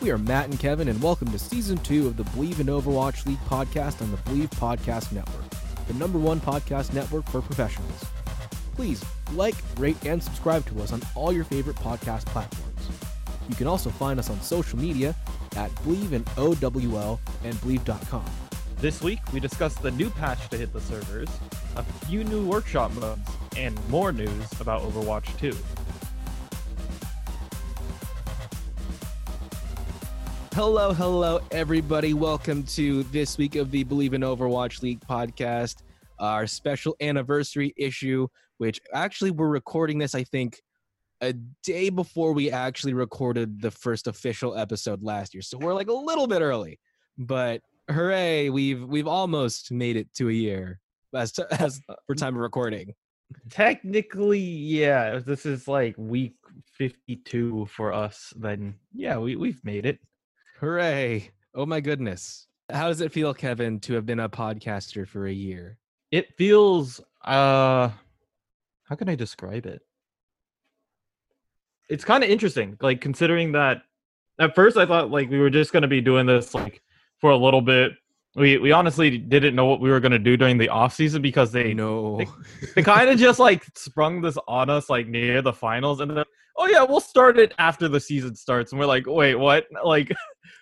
We are Matt and Kevin, and welcome to season two of the Believe in Overwatch League podcast on the Believe Podcast Network, the number one podcast network for professionals. Please like, rate, and subscribe to us on all your favorite podcast platforms. You can also find us on social media at Believe in OWL and Believe.com. This week, we discuss the new patch to hit the servers, a few new workshop modes, and more news about Overwatch 2. Hello, hello, everybody. Welcome to this week of the Believe in Overwatch League podcast, our special anniversary issue, which actually we're recording this, I think, a day before we actually recorded the first official episode last year. So we're like a little bit early, but hooray, we've we've almost made it to a year as to, as for time of recording. Technically, yeah, this is like week 52 for us, then yeah, we, we've made it. Hooray. Oh my goodness. How does it feel, Kevin, to have been a podcaster for a year? It feels, uh, how can I describe it? It's kind of interesting, like considering that at first I thought like we were just going to be doing this like for a little bit. We we honestly didn't know what we were going to do during the off season because they No. they, they kind of just like sprung this on us like near the finals and then oh yeah we'll start it after the season starts. And we're like wait what? Like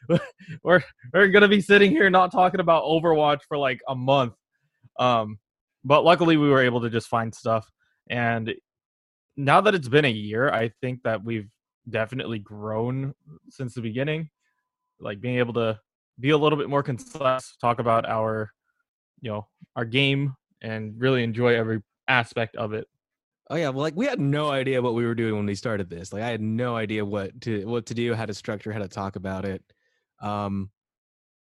we're we're gonna be sitting here not talking about overwatch for like a month. Um but luckily we were able to just find stuff. And now that it's been a year i think that we've definitely grown since the beginning. Like being able to be a little bit more concise talk about our you know our game and really enjoy every aspect of it. Oh yeah, well, like we had no idea what we were doing when we started this. Like I had no idea what to what to do, how to structure, how to talk about it. Um,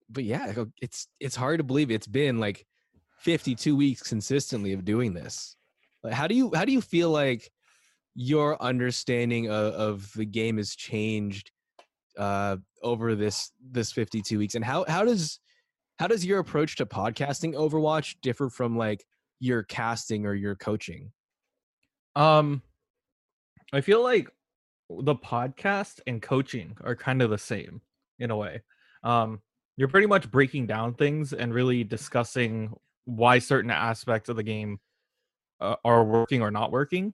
but yeah, it's it's hard to believe it's been like 52 weeks consistently of doing this. Like, how do you how do you feel like your understanding of, of the game has changed uh, over this this 52 weeks, and how how does how does your approach to podcasting Overwatch differ from like your casting or your coaching? Um I feel like the podcast and coaching are kind of the same in a way. Um you're pretty much breaking down things and really discussing why certain aspects of the game uh, are working or not working.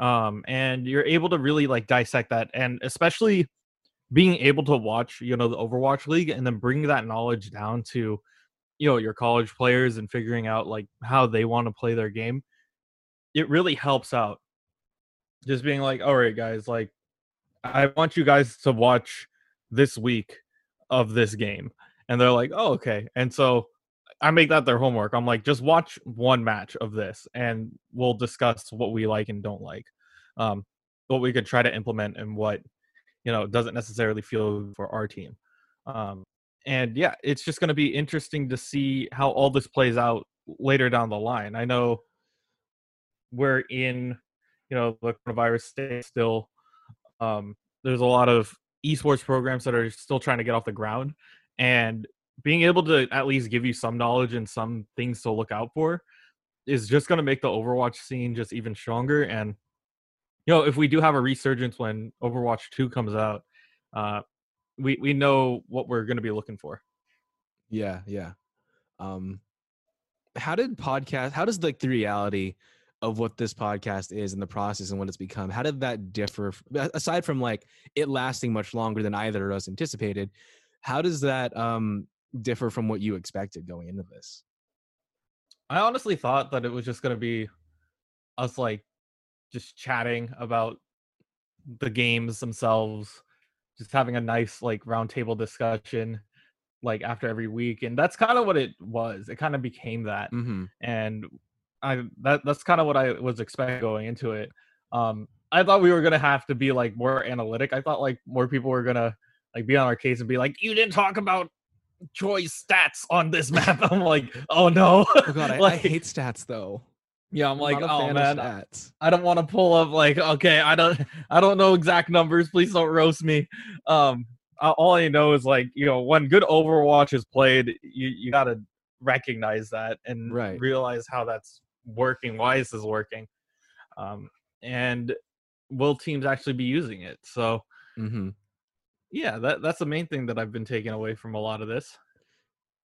Um and you're able to really like dissect that and especially being able to watch, you know, the Overwatch League and then bring that knowledge down to you know your college players and figuring out like how they want to play their game it really helps out. Just being like all right guys like i want you guys to watch this week of this game. And they're like oh okay. And so i make that their homework. I'm like just watch one match of this and we'll discuss what we like and don't like. Um what we could try to implement and what you know doesn't necessarily feel for our team. Um and yeah it's just going to be interesting to see how all this plays out later down the line. I know we're in you know the coronavirus state still um there's a lot of esports programs that are still trying to get off the ground and being able to at least give you some knowledge and some things to look out for is just going to make the overwatch scene just even stronger and you know if we do have a resurgence when overwatch 2 comes out uh we we know what we're going to be looking for Yeah, yeah. Um how did podcast how does like the reality of what this podcast is and the process and what it's become, how did that differ aside from like it lasting much longer than either of us anticipated? How does that um differ from what you expected going into this? I honestly thought that it was just gonna be us like just chatting about the games themselves, just having a nice like roundtable discussion like after every week. And that's kind of what it was. It kind of became that. Mm-hmm. And I that that's kind of what I was expecting going into it. Um I thought we were gonna have to be like more analytic. I thought like more people were gonna like be on our case and be like, you didn't talk about choice stats on this map. I'm like, oh no. Oh god, I, I hate stats though. Yeah, I'm like, not a oh man. I don't want to pull up like, okay, I don't, I don't know exact numbers. Please don't roast me. Um, all I know is like, you know, when good Overwatch is played, you you gotta recognize that and Right. realize how that's working, why this is working, um, and will teams actually be using it? So hmm yeah, that that's the main thing that I've been taking away from a lot of this.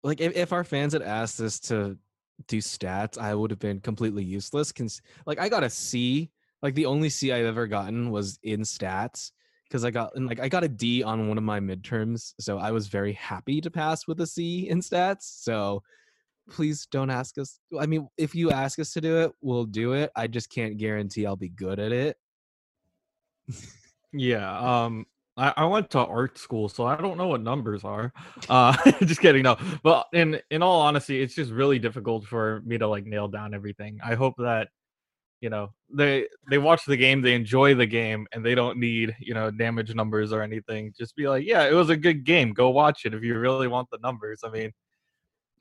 Like if, if our fans had asked us to do stats, I would have been completely useless. Cause like I got a C. Like the only C I've ever gotten was in stats. Cause I got and like I got a D on one of my midterms. So I was very happy to pass with a C in stats. So please don't ask us. I mean, if you ask us to do it, we'll do it. I just can't guarantee I'll be good at it. Yeah. Um I, I went to art school, so I don't know what numbers are. Uh just kidding, no. But in in all honesty, it's just really difficult for me to like nail down everything. I hope that you know they they watch the game, they enjoy the game, and they don't need, you know, damage numbers or anything. Just be like, yeah, it was a good game. Go watch it if you really want the numbers. I mean,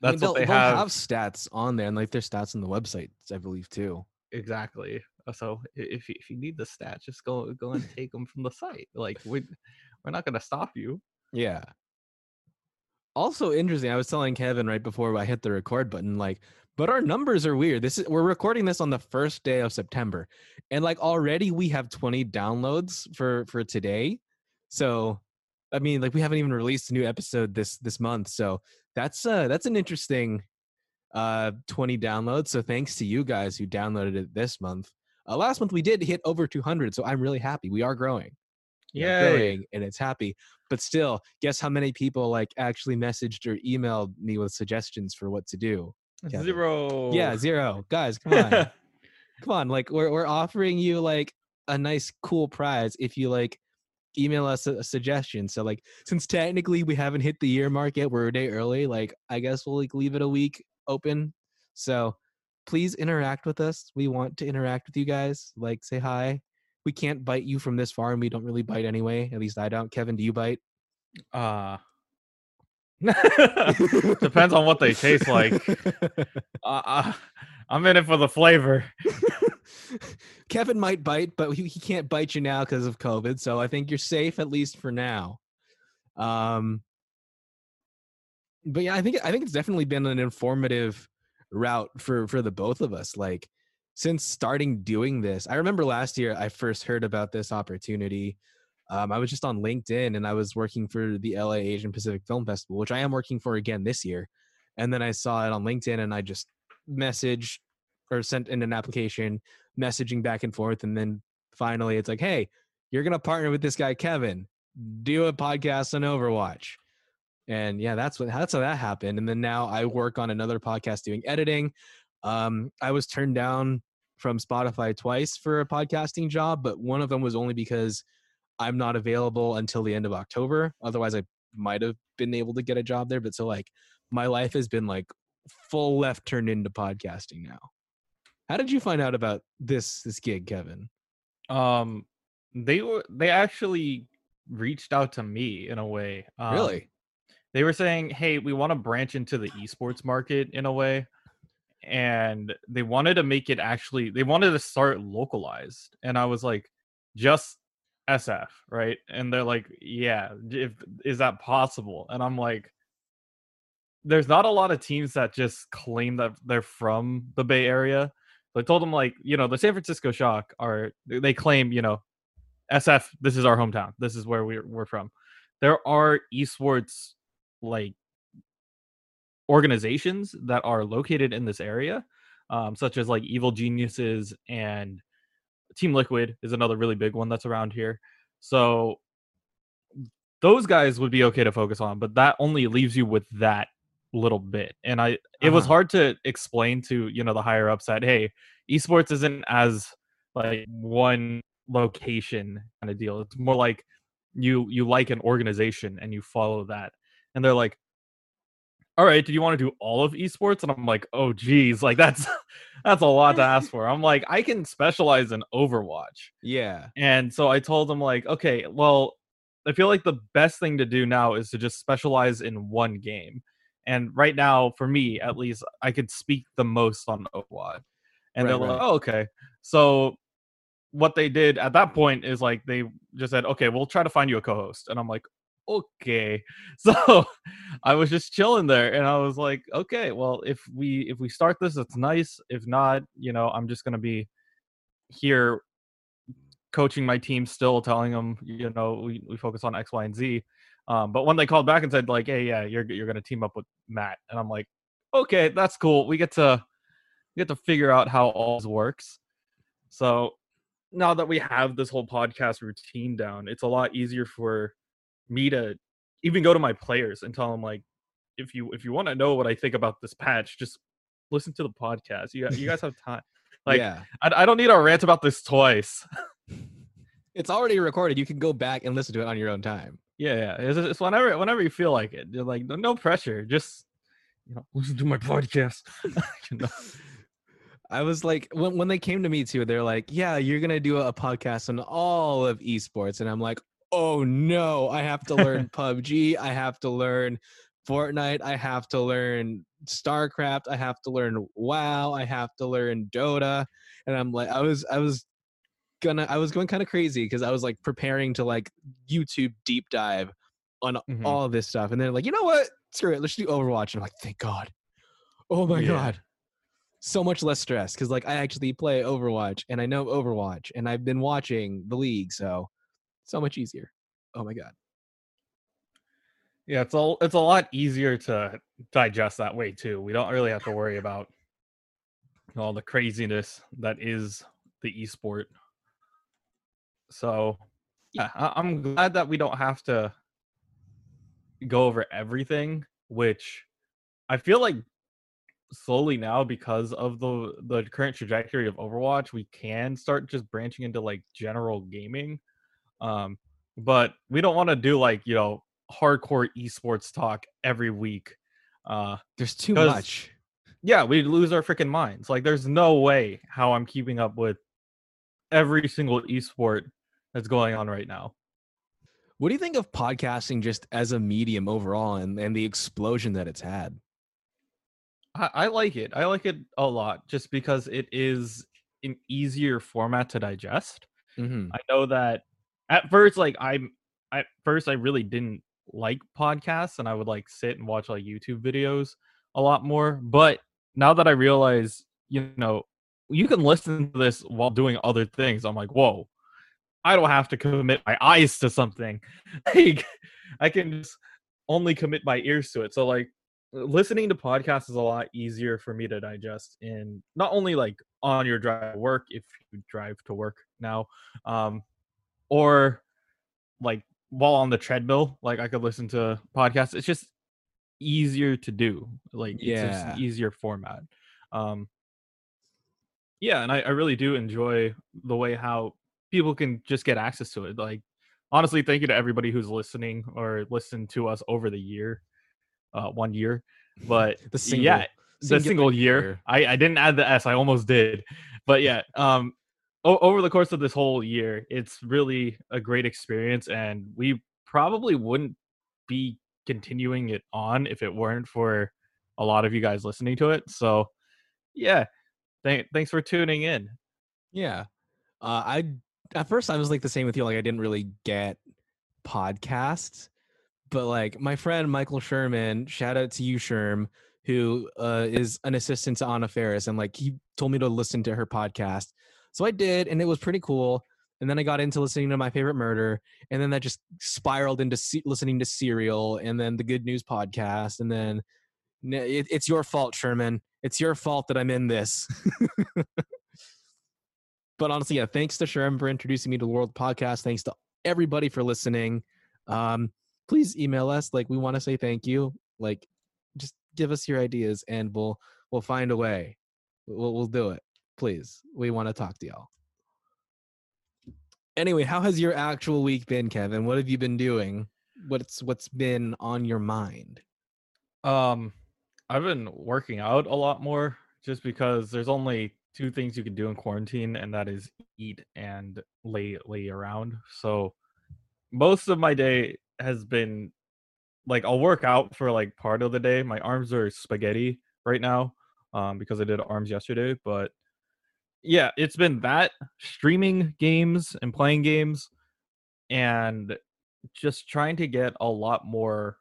I mean, that's what they they'll have. stats on there, and like their stats on the website, I believe too. exactly so if if you need the stats just go go and take them from the site like we we're not to stop you Yeah. Also interesting. I was telling Kevin right before I hit the record button, like, but our numbers are weird. This is we're recording this on the first day of September, and like already we have 20 downloads for for today. So, I mean, like we haven't even released a new episode this this month. So that's uh that's an interesting uh 20 downloads. So thanks to you guys who downloaded it this month. Uh, last month we did hit over 200, so I'm really happy. We are growing Yeah, growing and it's happy. But still, guess how many people like actually messaged or emailed me with suggestions for what to do? Kevin. zero Yeah, zero. Guys, come on. come on. Like we're we're offering you like a nice cool prize if you like email us a, a suggestion. So like since technically we haven't hit the year mark yet, we're a day early, like I guess we'll like leave it a week open. So please interact with us. We want to interact with you guys. Like say hi. We can't bite you from this far and we don't really bite anyway. At least I don't. Kevin, do you bite? uh depends on what they taste like uh, uh, i'm in it for the flavor Kevin might bite, but he, he can't bite you now because of COVID. So I think you're safe at least for now. Um, but yeah, I think I think it's definitely been an informative route for for the both of us. Like since starting doing this, I remember last year I first heard about this opportunity. Um, I was just on LinkedIn and I was working for the LA Asian Pacific Film Festival, which I am working for again this year. And then I saw it on LinkedIn and I just messaged or sent in an application, messaging back and forth. And then finally it's like, hey, you're to partner with this guy, Kevin, do a podcast on Overwatch. And yeah, that's what that's how that happened. And then now I work on another podcast doing editing. Um, I was turned down from Spotify twice for a podcasting job, but one of them was only because I'm not available until the end of October. Otherwise, I might have been able to get a job there. But so like my life has been like full left turned into podcasting now. How did you find out about this this gig, Kevin? um they were they actually reached out to me in a way um, really? They were saying, "Hey, we want to branch into the esports market in a way." And they wanted to make it actually they wanted to start localized. And I was like, "Just SF, right?" And they're like, "Yeah, if is that possible?" And I'm like, there's not a lot of teams that just claim that they're from the Bay Area. So I told them like, you know, the San Francisco Shock are they claim, you know, SF, this is our hometown. This is where we're we're from. There are esports like organizations that are located in this area, um, such as like Evil Geniuses and Team Liquid is another really big one that's around here. So those guys would be okay to focus on, but that only leaves you with that little bit. And I it was Uh-huh. hard to explain to, you know, the higher ups that hey, esports isn't as like one location kind of deal. It's more like you you like an organization and you follow that. And they're like, all right, do you want to do all of esports? And I'm like, oh geez, like that's that's a lot to ask for. I'm like, I can specialize in Overwatch. Yeah. And so I told them like, okay, well, I feel like the best thing to do now is to just specialize in one game. And right now, for me at least, I could speak the most on Overwatch. And Right, they're like, oh, okay. So what they did at that point is like they just said, okay, we'll try to find you a co-host. And I'm like, okay. So I was just chilling there and I was like, okay, well, if we if we start this, it's nice. If not, you know, I'm just gonna be here coaching my team still telling them you know we, we focus on x y and z um, but when they called back and said like hey yeah you're, you're gonna team up with matt and i'm like okay that's cool we get to we get to figure out how all this works so now that we have this whole podcast routine down it's a lot easier for me to even go to my players and tell them like if you if you want to know what i think about this patch just listen to the podcast you, you guys have time like yeah. I, I don't need to rant about this twice It's already recorded. You can go back and listen to it on your own time. Yeah, yeah. It's, it's whenever whenever you feel like it. Like no, no pressure. Just you know, listen to my podcast. you know? I was like, when when they came to me too, they're like, "Yeah, you're gonna do a podcast on all of esports," and I'm like, "Oh no, I have to learn PUBG. I have to learn Fortnite. I have to learn StarCraft. I have to learn WoW. I have to learn Dota." And I'm like, I was, I was gonna, I was going kind of crazy because I was like preparing to like YouTube deep dive on Mhm. all this stuff, and they're like, "You know what? Screw it. Let's do Overwatch." And I'm like, "Thank God." Oh my Yeah. god so much less stress because like I actually play Overwatch and I know Overwatch and I've been watching the league, so so much easier. Oh my god. Yeah, it's all it's a lot easier to digest that way too. We don't really have to worry about all the craziness that is the esport. So yeah, I, I'm glad that we don't have to go over everything, which I feel like slowly now because of the the current trajectory of Overwatch, we can start just branching into like general gaming. Um, but we don't want to do like you know hardcore esports talk every week. Uh, There's too much. yeah, we lose our freaking minds. Like, there's no way how I'm keeping up with every single esport that's going on right now. What do you think of podcasting just as a medium overall and, and the explosion that it's had? I, I like it. I like it a lot just because it is an easier format to digest. Mm-hmm. I know that at first, like I'm at first I really didn't like podcasts and I would like sit and watch like YouTube videos a lot more. But now that I realize, you know, you can listen to this while doing other things, I'm like, whoa, I don't have to commit my eyes to something. Like I can just only commit my ears to it. So like listening to podcasts is a lot easier for me to digest in not only like on your drive to work if you drive to work now um or like while on the treadmill like i could listen to podcasts it's just easier to do like it's just Yeah. an easier format um yeah and I, I really do enjoy the way how people can just get access to it like honestly thank you to everybody who's listening or listened to us over the year uh one year but The single, yeah the single year. year. I, I didn't add the S. I almost did, but yeah. Um, o- over the course of this whole year, it's really a great experience, and we probably wouldn't be continuing it on if it weren't for a lot of you guys listening to it. So, yeah. Th- thanks for tuning in. Yeah. Uh, I at first I was like the same with you. Like I didn't really get podcasts, but like my friend Michael Sherman, shout out to you, Sherm, who uh, is an assistant to Anna Faris, and like he told me to listen to her podcast. So I did, and it was pretty cool. And then I got into listening to my favorite murder, and then that just spiraled into listening to Serial, and then the Good News podcast, and then it, it's your fault, Sherman. It's your fault that I'm in this. but honestly, yeah, thanks to Sherman for introducing me to the World Podcast. Thanks to everybody for listening. Um, please email us. Like, we want to say thank you. Like, just give us your ideas, and we'll we'll find a way. We'll we'll do it. Please, we want to talk to y'all. Anyway, how has your actual week been, Kevin? What have you been doing? What's what's been on your mind? Um, I've been working out a lot more just because there's only two things you can do in quarantine, and that is eat and lay lay around. So most of my day has been like I'll work out for like part of the day. My arms are spaghetti right now um, because I did arms yesterday. But yeah, it's been that streaming games and playing games and just trying to get a lot more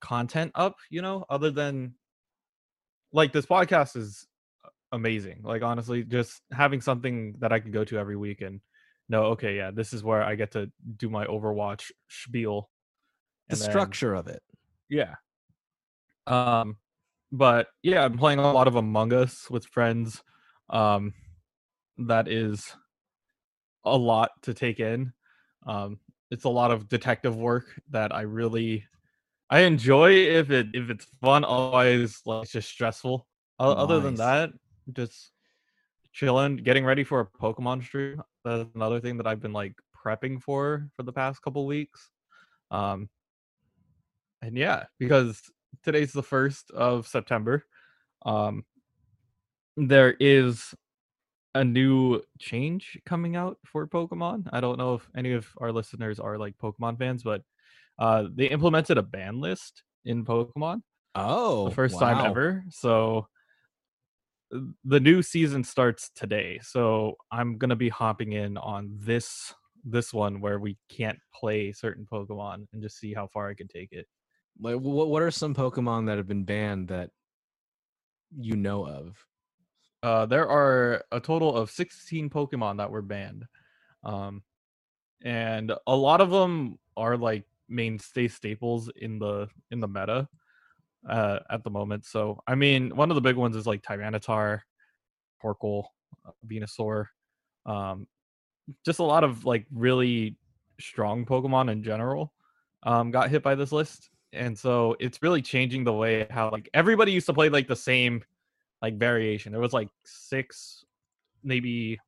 content up, you know, other than like this podcast is amazing. Like honestly, just having something that I can go to every week and know, okay, yeah, this is where I get to do my Overwatch spiel. The then- structure of it. yeah. Um, but yeah, I'm playing a lot of Among Us with friends. Um, that is a lot to take in. Um, it's a lot of detective work that I really I enjoy if it if it's fun. Otherwise, like it's just stressful. O- Other than that, just chilling, getting ready for a Pokemon stream. That's another thing that I've been like prepping for for the past couple weeks. Um, and yeah, because today's the first of September. Um, there is a new change coming out for Pokemon. I don't know if any of our listeners are like Pokemon fans, but uh, they implemented a ban list in Pokemon Oh, the first time ever. So the new season starts today. So I'm gonna be hopping in on this this one where we can't play certain Pokemon and just see how far I can take it. Like, what what are some Pokemon that have been banned that you know of? Uh, there are a total of 16 Pokemon that were banned. Um, and a lot of them are like mainstay staples in the in the meta uh, at the moment. So I mean, one of the big ones is like Tyranitar, Torkoal, uh, Venusaur, um, just a lot of like really strong Pokemon in general um, got hit by this list, and so it's really changing the way how like everybody used to play like the same like variation. There was like six, maybe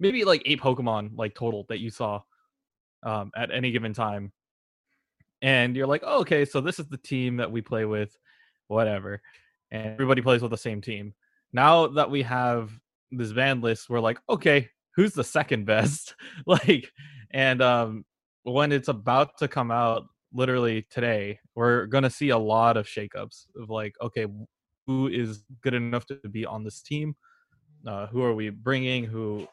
maybe like eight Pokemon like total that you saw um, at any given time. And you're like, oh, okay, so this is the team that we play with, whatever. And everybody plays with the same team. Now that we have this band list, we're like, okay, who's the second best? like, and um, when it's about to come out, literally today, we're gonna see a lot of shakeups of like, okay, who is good enough to be on this team? Uh, who are we bringing? Who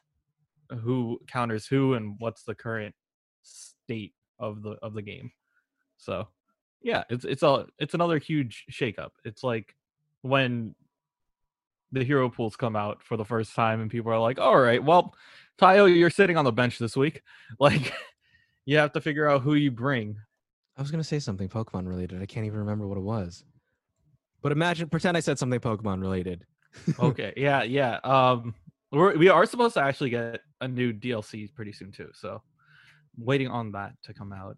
who counters who, and what's the current state of the of the game? So, yeah, it's it's a it's another huge shakeup. It's like when the hero pools come out for the first time, and people are like, "All right, well, Tayo, you're sitting on the bench this week. Like, you have to figure out who you bring." I was gonna say something Pokemon related. I can't even remember what it was. But imagine, pretend I said something Pokemon related. okay yeah yeah um we're, we are supposed to actually get a new dlc pretty soon too so waiting on that to come out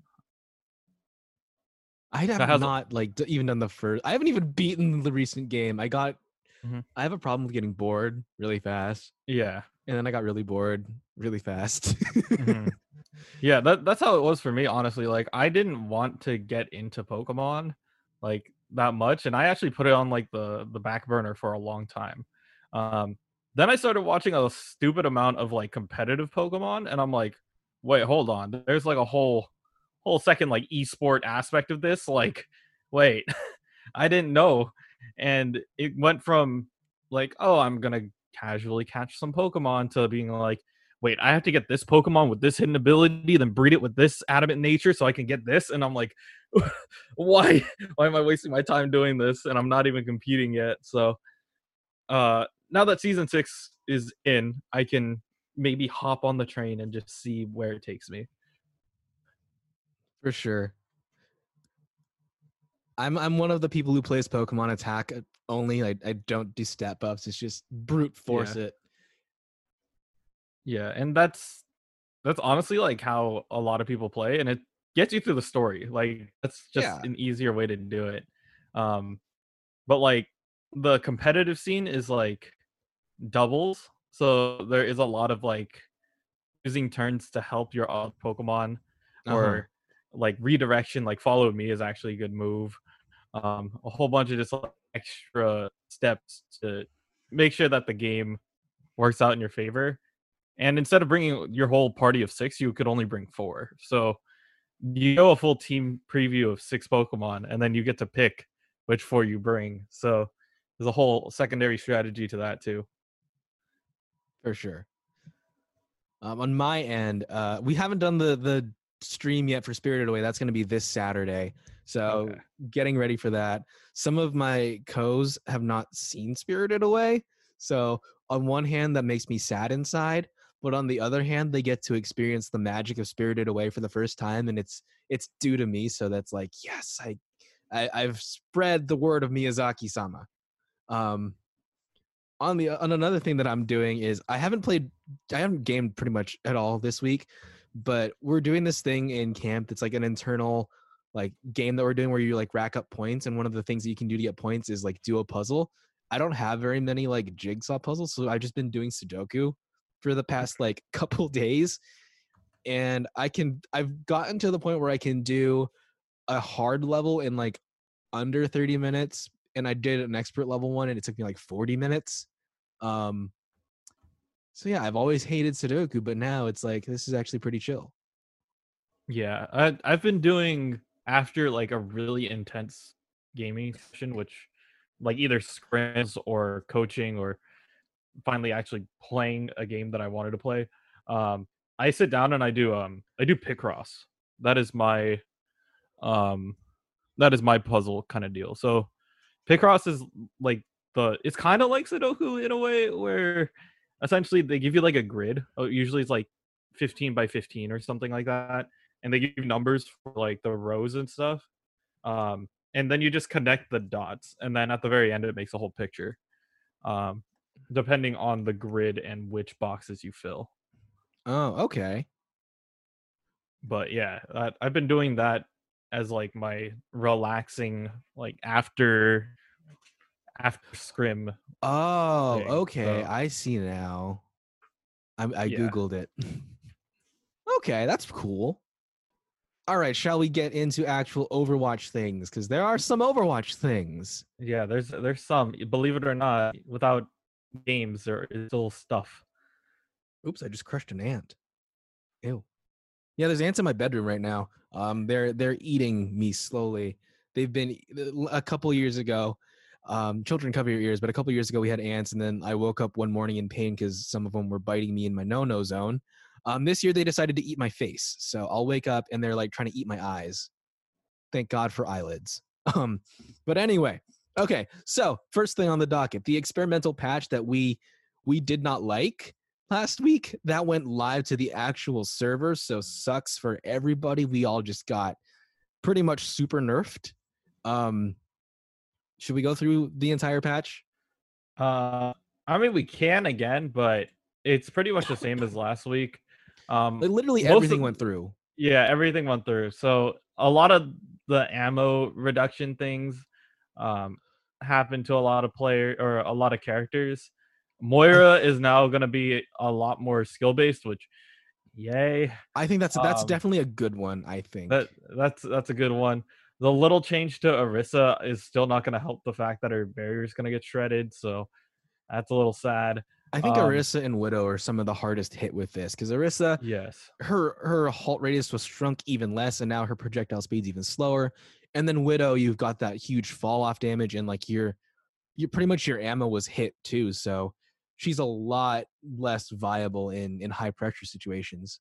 I have it- not like even done the first. I haven't even beaten the recent game. I got. Mhm. I have a problem with getting bored really fast, yeah and then I got really bored really fast. Mhm. yeah that, that's how it was for me honestly like i didn't want to get into pokemon like that much and i actually put it on like the the back burner for a long time um then i started watching a stupid amount of like competitive pokemon and i'm like wait hold on there's like a whole whole second like esport aspect of this like wait i didn't know and it went from like oh i'm gonna casually catch some pokemon to being like wait, I have to get this Pokemon with this hidden ability, then breed it with this adamant nature so I can get this. And I'm like, why? Why am I wasting my time doing this? And I'm not even competing yet. So uh now that season six is in, I can maybe hop on the train and just see where it takes me. For sure. I'm I'm one of the people who plays Pokemon Attack uh, only. I, I don't do stat buffs. It's just brute force it. Yeah, and that's that's honestly like how a lot of people play, and it gets you through the story. Like that's just Yeah. an easier way to do it. Um, but like the competitive scene is like doubles, so there is a lot of like using turns to help your other Pokemon, Uh-huh. or like redirection. Like follow me is actually a good move. Um, a whole bunch of just like, extra steps to make sure that the game works out in your favor And instead of bringing your whole party of six, you could only bring four. So you know a full team preview of six Pokemon, and then you get to pick which four you bring. So there's a whole secondary strategy to that too. For sure. Um, on my end, uh, we haven't done the the stream yet for Spirited Away. That's going to be this Saturday. So Okay. getting ready for that. Some of my co's have not seen Spirited Away. So on one hand, that makes me sad inside, but on the other hand, they get to experience the magic of Spirited Away for the first time, and it's it's due to me. So that's like, yes, I, I I've spread the word of Miyazaki-sama. Um, on the on another thing that I'm doing is I haven't played I haven't gamed pretty much at all this week, but we're doing this thing in camp that's like an internal like game that we're doing where you like rack up points and one of the things that you can do to get points is like do a puzzle. I don't have very many like jigsaw puzzles, so I've just been doing Sudoku for the past like couple days and I can I've gotten to the point where I can do a hard level in like under 30 minutes and I did an expert level one and it took me like 40 minutes. Um so yeah, I've always hated Sudoku, but now it's like this is actually pretty chill. Yeah, I, I've been doing after like a really intense gaming session, which like either scrims or coaching or finally actually playing a game that I wanted to play. Um, I sit down and I do um I do Picross. That is my um that is my puzzle kind of deal. So Picross is like the it's kind of like Sudoku in a way where essentially they give you like a grid. uh, Usually it's like 15 by 15 or something like that and they give numbers for like the rows and stuff. Um, and then you just connect the dots, and then at the very end, it makes a whole picture, um, depending on the grid and which boxes you fill. Oh, okay. But yeah, I, I've been doing that as like my relaxing, like after after scrim. Oh, thing, okay. so- I see now. I, I Yeah. googled it. okay, that's cool. All right, shall we get into actual Overwatch things? Because there are some Overwatch things. Yeah, there's there's some. Believe it or not, without games, there is still stuff. Oops, I just crushed an ant. Ew. Yeah, there's ants in my bedroom right now. Um, they're they're eating me slowly. They've been a couple years ago. Um, children cover your ears, but a couple years ago we had ants, and then I woke up one morning in pain because some of them were biting me in my no-no zone. Um, this year they decided to eat my face, so I'll wake up and they're like trying to eat my eyes. Thank God for eyelids. Um, but anyway, okay. So first thing on the docket, the experimental patch that we we did not like last week that went live to the actual server so sucks for everybody we all just got pretty much super nerfed um should we go through the entire patch Uh, I mean, we can again, but it's pretty much the same as last week. Um, Like, literally Most of everything went through yeah, everything went through. So a lot of the ammo reduction things um, happened to a lot of player or a lot of characters. Moira is now going to be a lot more skill based, which, yay! i think that's that's Um, definitely a good one i think That that's that's a good one. The little change to Orisa is still not going to help the fact that her barrier is going to get shredded. So that's a little sad. i think um, orisa and widow are some of the hardest hit with this because orisa Yes. her her halt radius was shrunk even less and now her projectile speed's even slower and then widow you've got that huge fall off damage and like your you pretty much your ammo was hit too so she's a lot less viable in in high pressure situations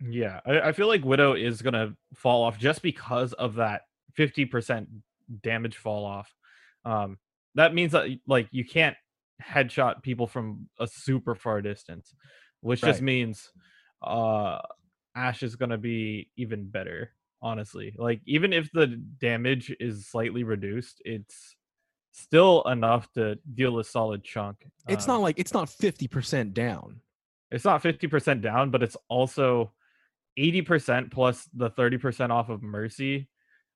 Yeah, I, I feel like Widow is gonna fall off just because of that fifty percent damage fall off. Um, that means that like you can't headshot people from a super far distance, which just means uh Ash is gonna be even better. Honestly, like even if the damage is slightly reduced, it's still enough to deal a solid chunk. it's Um, not like it's not 50% down it's not 50% down, but it's also 80% plus the 30% off of Mercy.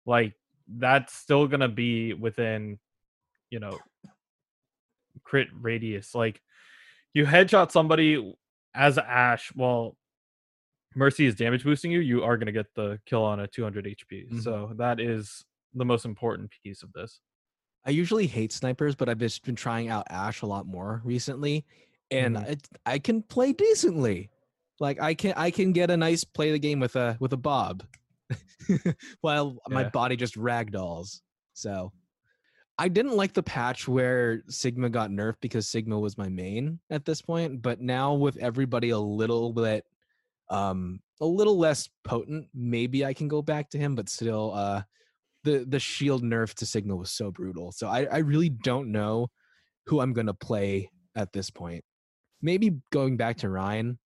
Like that's still going to be within, you know, crit radius. Like you headshot somebody as Ash while Mercy is damage boosting you, you are going to get the kill on a 200 HP. Mhm. So that is the most important piece of this. i usually hate snipers but i've just been trying out ash a lot more recently and Mhm. it, I can play decently. Like I can I can get a nice play the game with a with a bob, while my body just ragdolls. So I didn't like the patch where Sigma got nerfed because Sigma was my main at this point, but now with everybody a little bit um a little less potent, maybe I can go back to him, but still uh the the shield nerf to Sigma was so brutal. So I, I really don't know who I'm gonna play at this point. Maybe going back to Rein.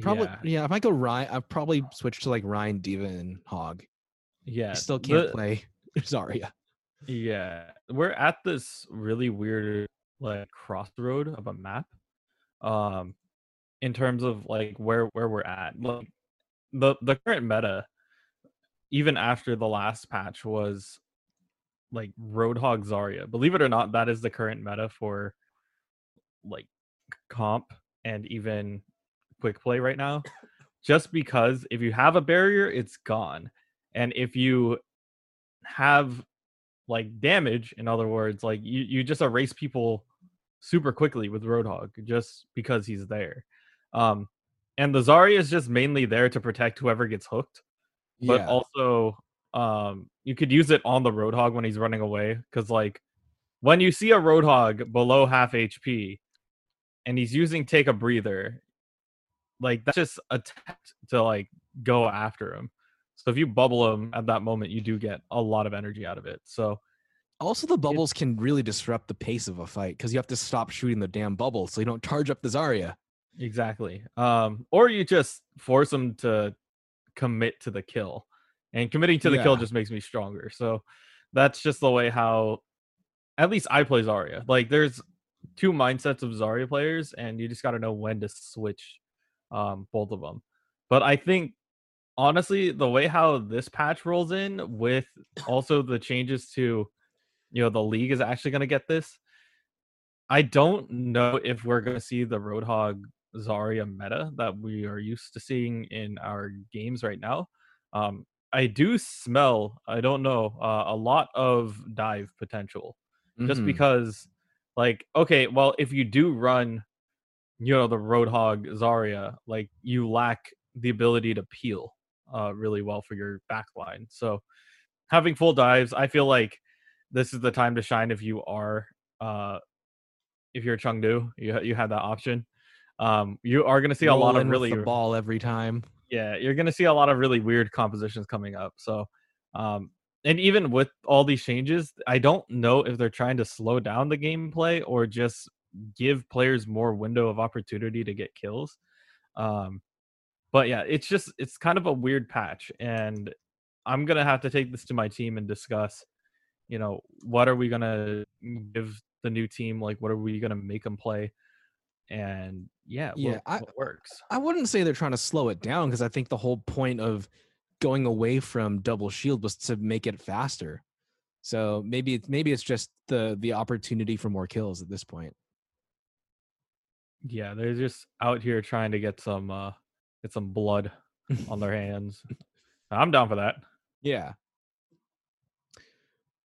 Probably yeah, yeah, if I go Rein, I'll probably switch to like Rein, D.Va, and Hog. yeah. I still can't the- play Zarya. Yeah, we're at this really weird like crossroad of a map. Um in terms of like where where we're at. Like the the current meta even after the last patch was like Roadhog Zarya. Believe it or not, that is the current meta for like comp and even quick play right now. Just because if you have a barrier, it's gone. And if you have like damage, in other words, like you, you just erase people super quickly with Roadhog just because he's there. Um and the Zarya is just mainly there to protect whoever gets hooked but also um you could use it on the roadhog when he's running away because like when you see a roadhog below half hp and he's using take a breather like that's just a attempt to like go after him. So if you bubble him at that moment you do get a lot of energy out of it. So Also, the bubbles can really disrupt the pace of a fight because you have to stop shooting the damn bubble so you don't charge up the Zarya. Exactly um or you just force them to commit to the kill and committing to the kill just makes me stronger so that's just the way how at least i play zarya like there's two mindsets of zarya players and you just got to know when to switch um both of them but i think honestly the way how this patch rolls in with also the changes to you know the league is actually going to get this i don't know if we're going to see the roadhog Zarya meta that we are used to seeing in our games right now. Um, I do smell, I don't know, uh, a lot of dive potential just Mhm. because, like, okay, well, if you do run, you know, the Roadhog Zarya, like, you lack the ability to peel uh, really well for your backline. So, having full dives, I feel like this is the time to shine if you are, uh, if you're Chengdu, you you have that option um you are going to see a lot of really the ball every time. yeah you're going to see a lot of really weird compositions coming up so um and even with all these changes i don't know if they're trying to slow down the gameplay or just give players more window of opportunity to get kills um but yeah it's just it's kind of a weird patch and i'm going to have to take this to my team and discuss you know what are we going to give the new team like what are we going to make them play and yeah, Yeah, what, I- what works. I wouldn't say they're trying to slow it down because I think the whole point of going away from double shield was to make it faster. So maybe it's maybe it's just the the opportunity for more kills at this point. Yeah, they're just out here trying to get some uh get some blood on their hands. I'm down for that. Yeah.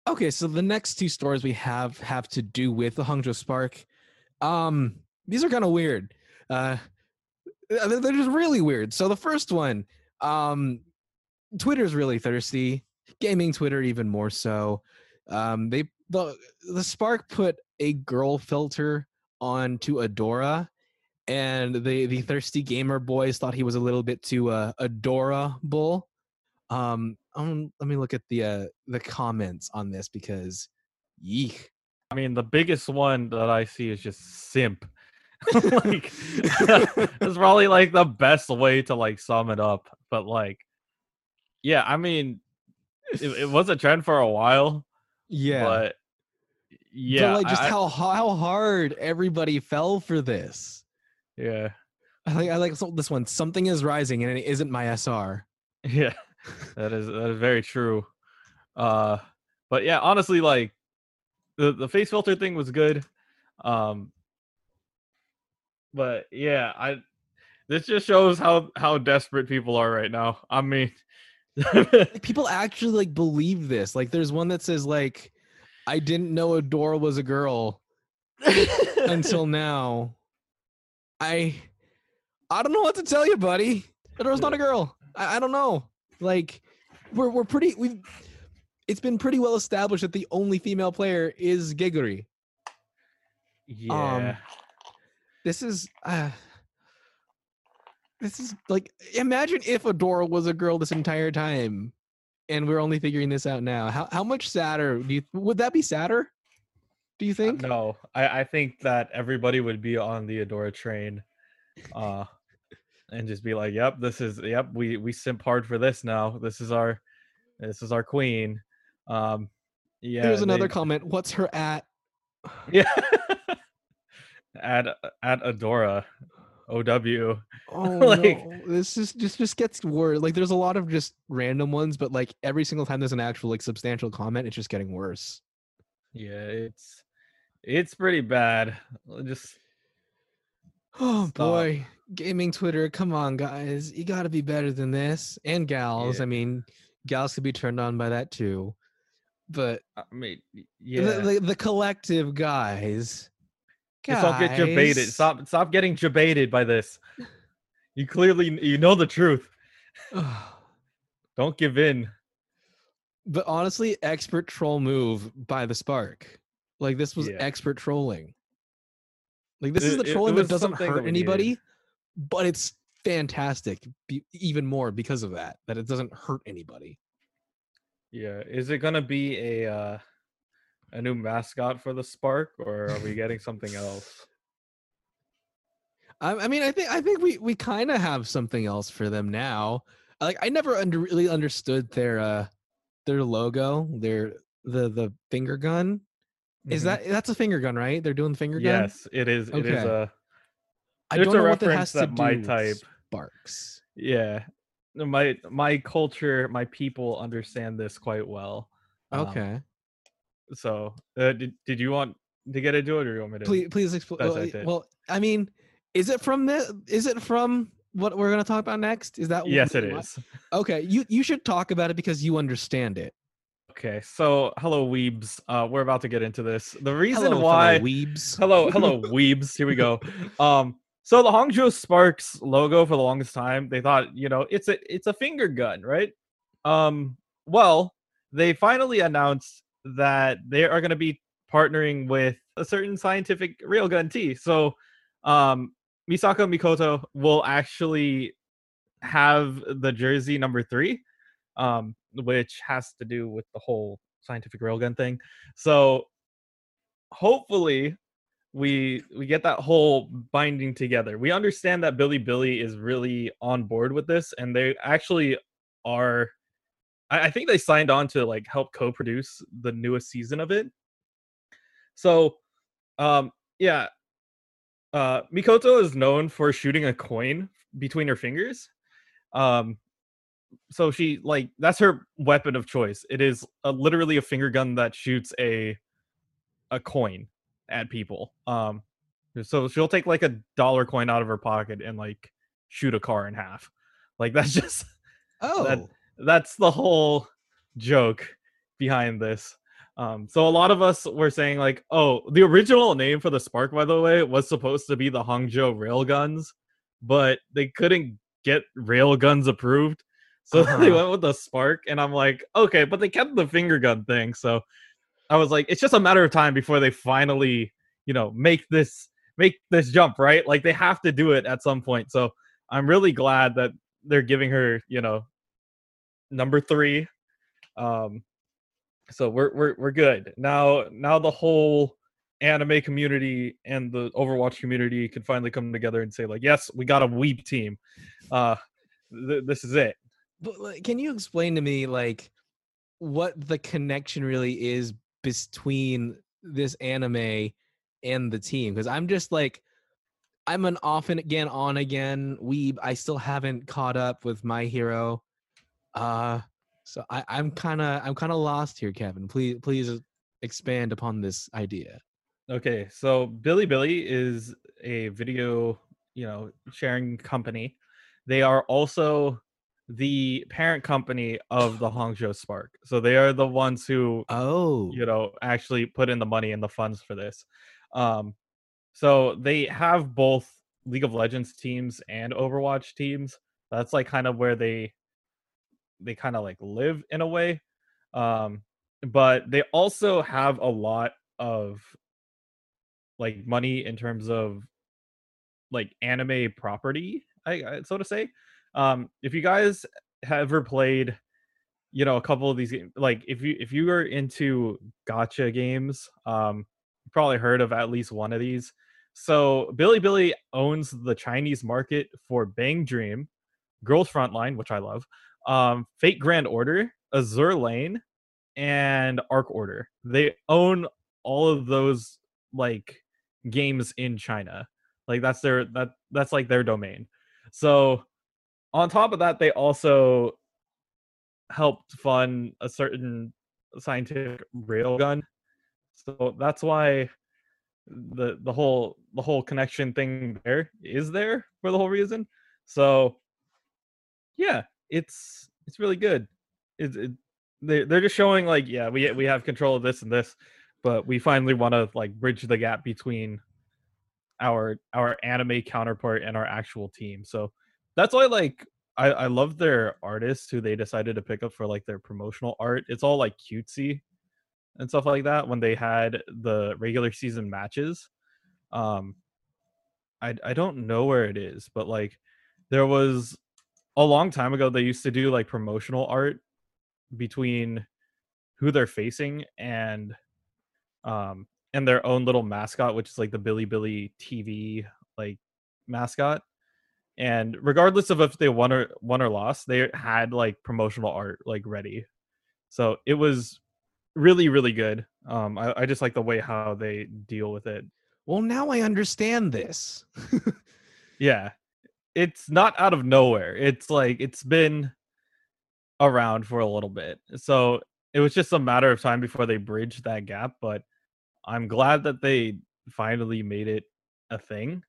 Okay, so the next two stories we have have to do with the Hangzhou Spark. Um, these are kind of weird. Uh, uh, they're just really weird. So the first one, um, Twitter's really thirsty. Gaming Twitter even more so. Um, they the the Spark put a girl filter onto Adora, and the the thirsty gamer boys thought he was a little bit too uh, adorable. Um, um, let me look at the uh, the comments on this because, yeek. I mean, the biggest one that I see is just simp. like it's probably like the best way to like sum it up. But like, yeah, I mean, it, it was a trend for a while, Yeah, but yeah, but like just I- how how hard everybody fell for this. yeah, I like I like this one. Something is rising, and it isn't my SR. yeah, that is that is very true. Uh, but yeah, honestly, like the the face filter thing was good. Um, but yeah, I this just shows how how desperate people are right now. I mean, people actually like believe this. Like there's one that says like, I didn't know Adora was a girl until now. I I don't know what to tell you, buddy. Adora's not a girl. I, I don't know. Like we're we're pretty we've it's been pretty well established that the only female player is Geguri. Um, yeah. This is uh this is like imagine if Adora was a girl this entire time and we're only figuring this out now. How how much sadder do you would that be sadder? Do you Uh, think? No, I, I think that everybody would be on the Adora train, uh, and just be like, "Yep, this is yep, we we simp hard for this now. This is our, this is our queen." Um, yeah. Here's another they- comment. What's her at? Yeah. at uh, at Adora, OW. Oh Like- no. This is just just gets worse. Like there's a lot of just random ones, but like every single time there's an actual like substantial comment, it's just getting worse. Yeah, it's it's pretty bad. Just Oh Stop. boy. Gaming Twitter, come on, guys. You gotta be better than this. And gals. Yeah. I mean, gals could be turned on by that too. But I mean, y- the, yeah. the, the collective guys. Just don't get debated. Stop stop getting debated by this. You clearly you know the truth. Don't give in. but honestly, expert troll move by the Spark. Like this was Yeah. expert trolling. Like this is It- the it- it trolling that doesn't something that hurt anybody, needed. but it's fantastic. Be, even more because of that, that it doesn't hurt anybody. Yeah. Is it gonna be a uh a new mascot for the Spark or are we getting something else? I, I mean, I think I think we we kind of have something else for them now. Like I never under, really understood their uh their logo, their the the finger gun. Is Mhm. that that's a finger gun, right? They're doing the finger gun. Yes, it is. It is a. I don't know what that has to that do my with type- Sparks. yeah. My my culture, my people understand this quite well. Um, Okay. So, uh, did did you want to get into it, or you want me to? please please explain well, well i mean is it from the is it from what we're going to talk about next is that Yes, it is. okay you you should talk about it because you understand it Okay, so hello, weebs. Uh, we're about to get into this. The reason hello, why. weebs hello, hello, weebs. Here we go. Um, so the Hangzhou Sparks logo for the longest time, they thought, you know, it's a it's a finger gun, right? Um, well, they finally announced that they are going to be partnering with a certain scientific railgun T. So, um, Misaka Mikoto will actually have the jersey number three, um, which has to do with the whole scientific railgun thing. So, hopefully, we we get that whole binding together. We understand that Bilibili is really on board with this, and they actually are. I, I think they signed on to like help co-produce the newest season of it. So, um, yeah, uh, Mikoto is known for shooting a coin between her fingers. Um, so she like that's her weapon of choice. It is a, literally a finger gun that shoots a a coin at people. Um, so she'll take like a dollar coin out of her pocket and like shoot a car in half. Like that's just oh that's the whole joke behind this. Um, so a lot of us were saying like, oh, the original name for the Spark, by the way, was supposed to be the Hangzhou Railguns, but they couldn't get railguns approved, so they Uh-huh. went with the Spark. And I'm like, okay, but they kept the finger gun thing, so I was like, it's just a matter of time before they finally, you know, make this make this jump, right? Like they have to do it at some point. So I'm really glad that they're giving her, you know, number three. Um, so we're we're we're good now. Now the whole anime community and the Overwatch community can finally come together and say like, yes, we got a weep team. Uh, th- this is it. but can you explain to me like what the connection really is between this anime and the team because i'm just like i'm an off and again on again weeb i still haven't caught up with my hero uh so I, i'm kind of i'm kind of lost here kevin please please expand upon this idea Okay, so Bilibili is a video, you know, sharing company. They are also the parent company of the Hangzhou Spark. So they are the ones who oh you know actually put in the money and the funds for this um so they have both League of Legends teams and Overwatch teams. That's like kind of where they they kind of like live in a way. Um, but they also have a lot of like money in terms of like anime property, I, so to say. Um, if you guys have ever played, you know, a couple of these like if you if you are into gacha games, um, you probably heard of at least one of these. So Bilibili owns the Chinese market for Bang Dream, Girls Frontline, which I love, um, Fate Grand Order, Azur Lane, and Arc Order. They own all of those like games in China. Like that's their that that's like their domain. So on top of that, they also helped fund a certain scientific railgun. So that's why the the whole the whole connection thing there is there for the whole reason. So yeah, it's it's really good. It's it, they they're just showing like yeah we we have control of this and this, but we finally want to like bridge the gap between our our anime counterpart and our actual team. So that's why like I I love their artists who they decided to pick up for like their promotional art. It's all like cutesy and stuff like that when they had the regular season matches. Um I I don't know where it is, but like there was a long time ago they used to do like promotional art between who they're facing and um and their own little mascot which is like the Bilibili TV like mascot. And regardless of if they won or won or lost they had like promotional art like ready. So it was really really good. Um i, I just like the way how they deal with it. Well, now I understand this. yeah it's not out of nowhere it's like it's been around for a little bit so it was just a matter of time before they bridged that gap but i'm glad that they finally made it a thing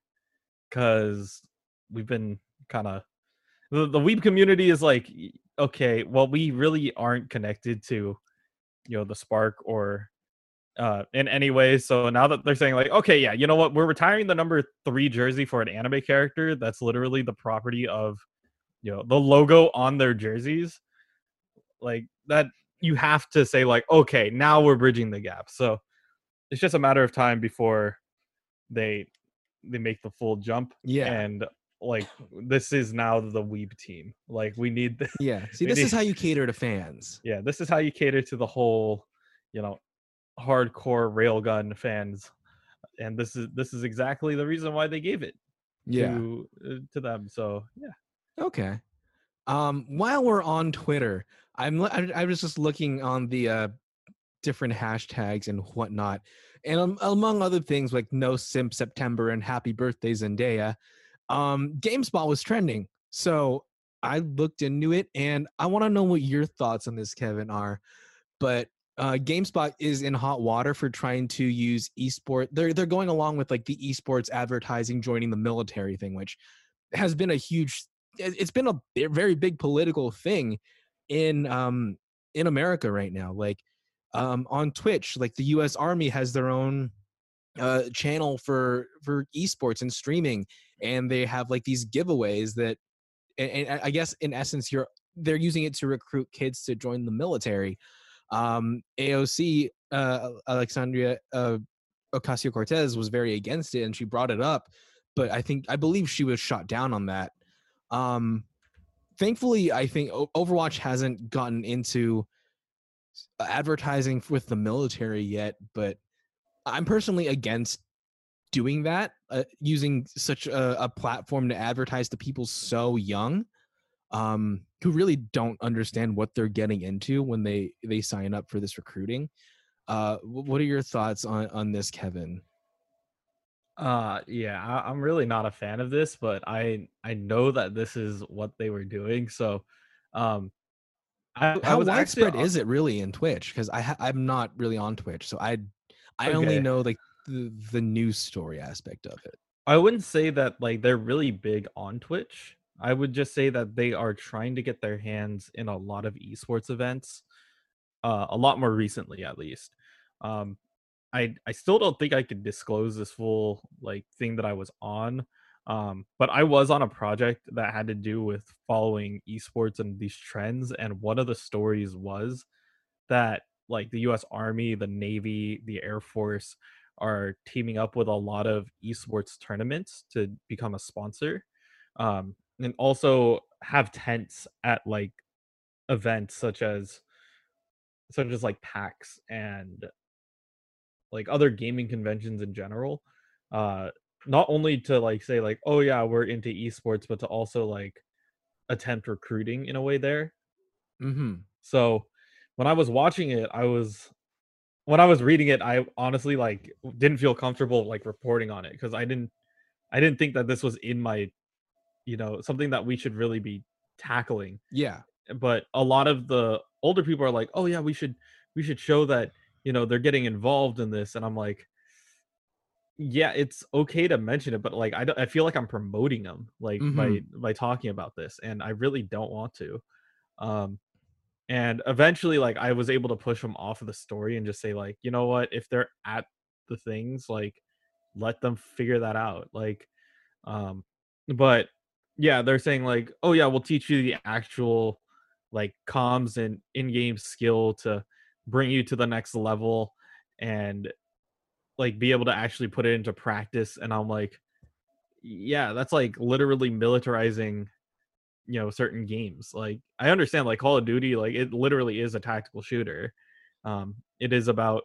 because we've been kind of the, the weeb community is like okay well we really aren't connected to you know the spark or uh in any way so now that they're saying like okay yeah you know what we're retiring the number three jersey for an anime character that's literally the property of you know the logo on their jerseys like that you have to say like okay now we're bridging the gap so it's just a matter of time before they they make the full jump Yeah. and like this is now the weeb team like we need the, Yeah. See, this is how you cater to fans. yeah this is how you cater to the whole you know hardcore railgun fans and this is this is exactly the reason why they gave it to uh, to them so yeah Okay. Um, while we're on Twitter, I'm I, I was just looking on the uh, different hashtags and whatnot, and um, among other things like No Simp September and Happy Birthday Zendaya, um, GameSpot was trending. So I looked into it, and I want to know what your thoughts on this, Kevin, are. But uh, GameSpot is in hot water for trying to use esports. They're they're going along with like the esports advertising joining the military thing, which has been a huge it- it's been a very big political thing in um in America right now like um on Twitch like the US Army has their own uh channel for for esports and streaming and they have like these giveaways that and, and I guess in essence you're they're using it to recruit kids to join the military um AOC uh Alexandria uh Ocasio Cortez was very against it and she brought it up but I think I believe she was shot down on that. Um, thankfully, I think Overwatch hasn't gotten into advertising with the military yet, but I'm personally against doing that, uh, using such a, a platform to advertise to people so young, um, who really don't understand what they're getting into when they they sign up for this recruiting. Uh, what are your thoughts on on this, Kevin? Uh yeah, I, I'm really not a fan of this, but I I know that this is what they were doing. So um I, I How was actually widespread on- is it really in Twitch? Because I ha- I'm not really on Twitch, so I I only know like the, the news story aspect of it. I wouldn't say that like they're really big on Twitch. I would just say that they are trying to get their hands in a lot of esports events. Uh a lot more recently at least. Um I I still don't think I could disclose this full like thing that I was on. Um, but I was on a project that had to do with following esports and these trends, and one of the stories was that like the U.S. Army, the Navy, the Air Force are teaming up with a lot of esports tournaments to become a sponsor, um, and also have tents at like events such as such as like PAX and like other gaming conventions in general. Uh, not only to like say like, oh yeah, we're into esports, but to also like attempt recruiting in a way there. Mm-hmm. So when I was watching it, I was when I was reading it, I honestly like didn't feel comfortable like reporting on it because I didn't I didn't think that this was in my you know something that we should really be tackling. Yeah. But a lot of the older people are like, "Oh yeah, we should we should show that, you know, they're getting involved in this." And I'm like, yeah, it's okay to mention it, but like I, don't, I feel like I'm promoting them like Mhm. by by talking about this, and I really don't want to. Um, and eventually, like I was able to push them off of the story and just say like, you know what, if they're at the things, like let them figure that out. Like, um, but yeah, they're saying like, oh yeah, we'll teach you the actual like comms and in-game skill to bring you to the next level and like be able to actually put it into practice. And i'm like yeah that's like literally militarizing you know certain games. Like i understand like call of duty like it literally is a tactical shooter. Um it is about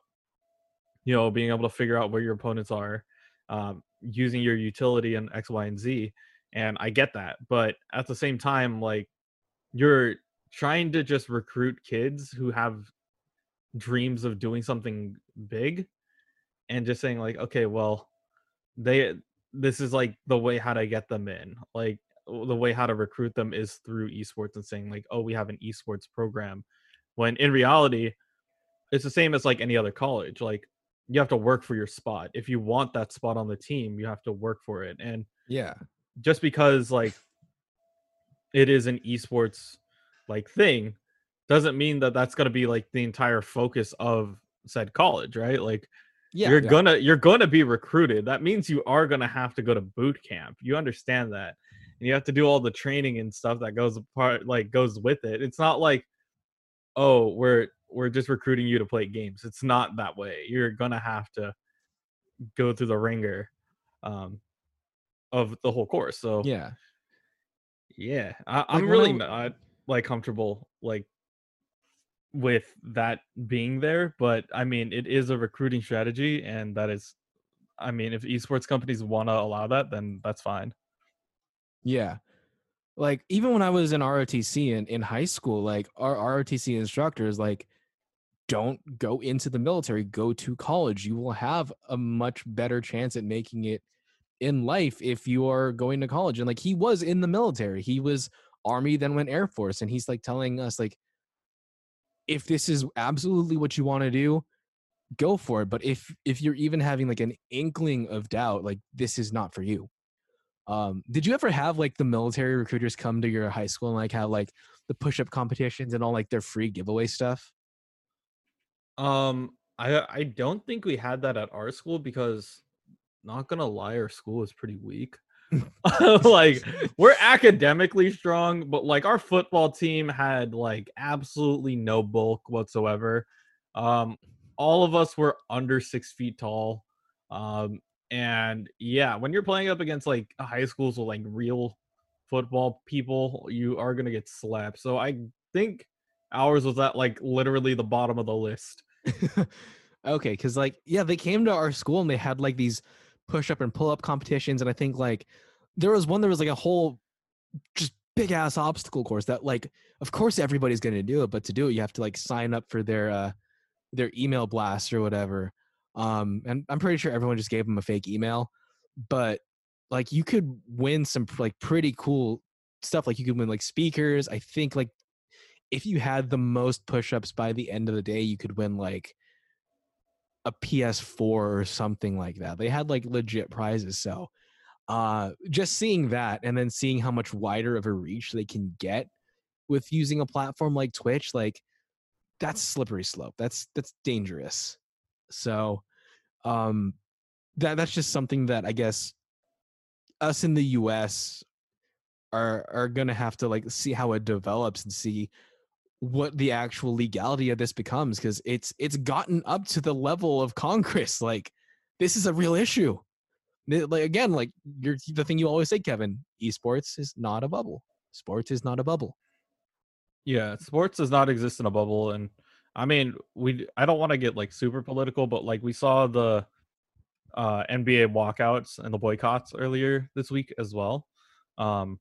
you know being able to figure out where your opponents are um using your utility and x y and z and i get that but at the same time like you're trying to just recruit kids who have dreams of doing something big and just saying like okay well they this is like the way how to get them in like the way how to recruit them is through esports and saying like oh we have an esports program when in reality it's the same as like any other college like you have to work for your spot if you want that spot on the team you have to work for it and Yeah. Just because like it is an esports like thing doesn't mean that that's going to be like the entire focus of said college right? Like Yeah. you're yeah. gonna you're gonna be recruited. That means you are gonna have to go to boot camp. You understand that. And you have to do all the training and stuff that goes apart like goes with it. It's not like oh we're we're just recruiting you to play games. It's not that way. You're gonna have to go through the ringer um of the whole course so Yeah. yeah, I, I'm when really I- not like comfortable like with that being there, but I mean it is a recruiting strategy, and that is, I mean, if esports companies want to allow that, then that's fine. Yeah. Like even when I was in ROTC in, in high school, like our ROTC instructors, like, don't go into the military, go to college. You will have a much better chance at making it in life if you are going to college. And like he was in the military. He was army, then went Air Force. And he's like telling us, like, if this is absolutely what you want to do, go for it. But if if you're even having like an inkling of doubt, like this is not for you. Um, did you ever have like the military recruiters come to your high school and like have like the push-up competitions and all like their free giveaway stuff? Um, I I don't think we had that at our school because, not gonna lie, our school is pretty weak. like we're academically strong, but like our football team had like absolutely no bulk whatsoever. Um, all of us were under six feet tall. Um, and yeah, when you're playing up against like high schools with like real football people, you are gonna get slapped. So I think ours was at like literally the bottom of the list. okay, because like yeah, they came to our school and they had like these push-up and pull-up competitions, and I think like there was one there was like a whole just big ass obstacle course that like of course everybody's gonna do it, but to do it you have to like sign up for their uh their email blast or whatever. Um, and I'm pretty sure everyone just gave them a fake email, but like you could win some like pretty cool stuff. Like you could win like speakers. I think like if you had the most push-ups by the end of the day, you could win like a PS4 or something like that. They had like legit prizes. So uh just seeing that and then seeing how much wider of a reach they can get with using a platform like Twitch, like that's slippery slope. That's that's dangerous. So um that that's just something that I guess us in the US are are gonna have to like see how it develops and see what the actual legality of this becomes because it's it's gotten up to the level of Congress. Like this is a real issue. Like again, like you're the thing you always say, Kevin. Esports is not a bubble. Sports is not a bubble. Yeah, sports does not exist in a bubble, and I mean, we. I don't want to get like super political, but like we saw the uh NBA walkouts and the boycotts earlier this week as well. Um,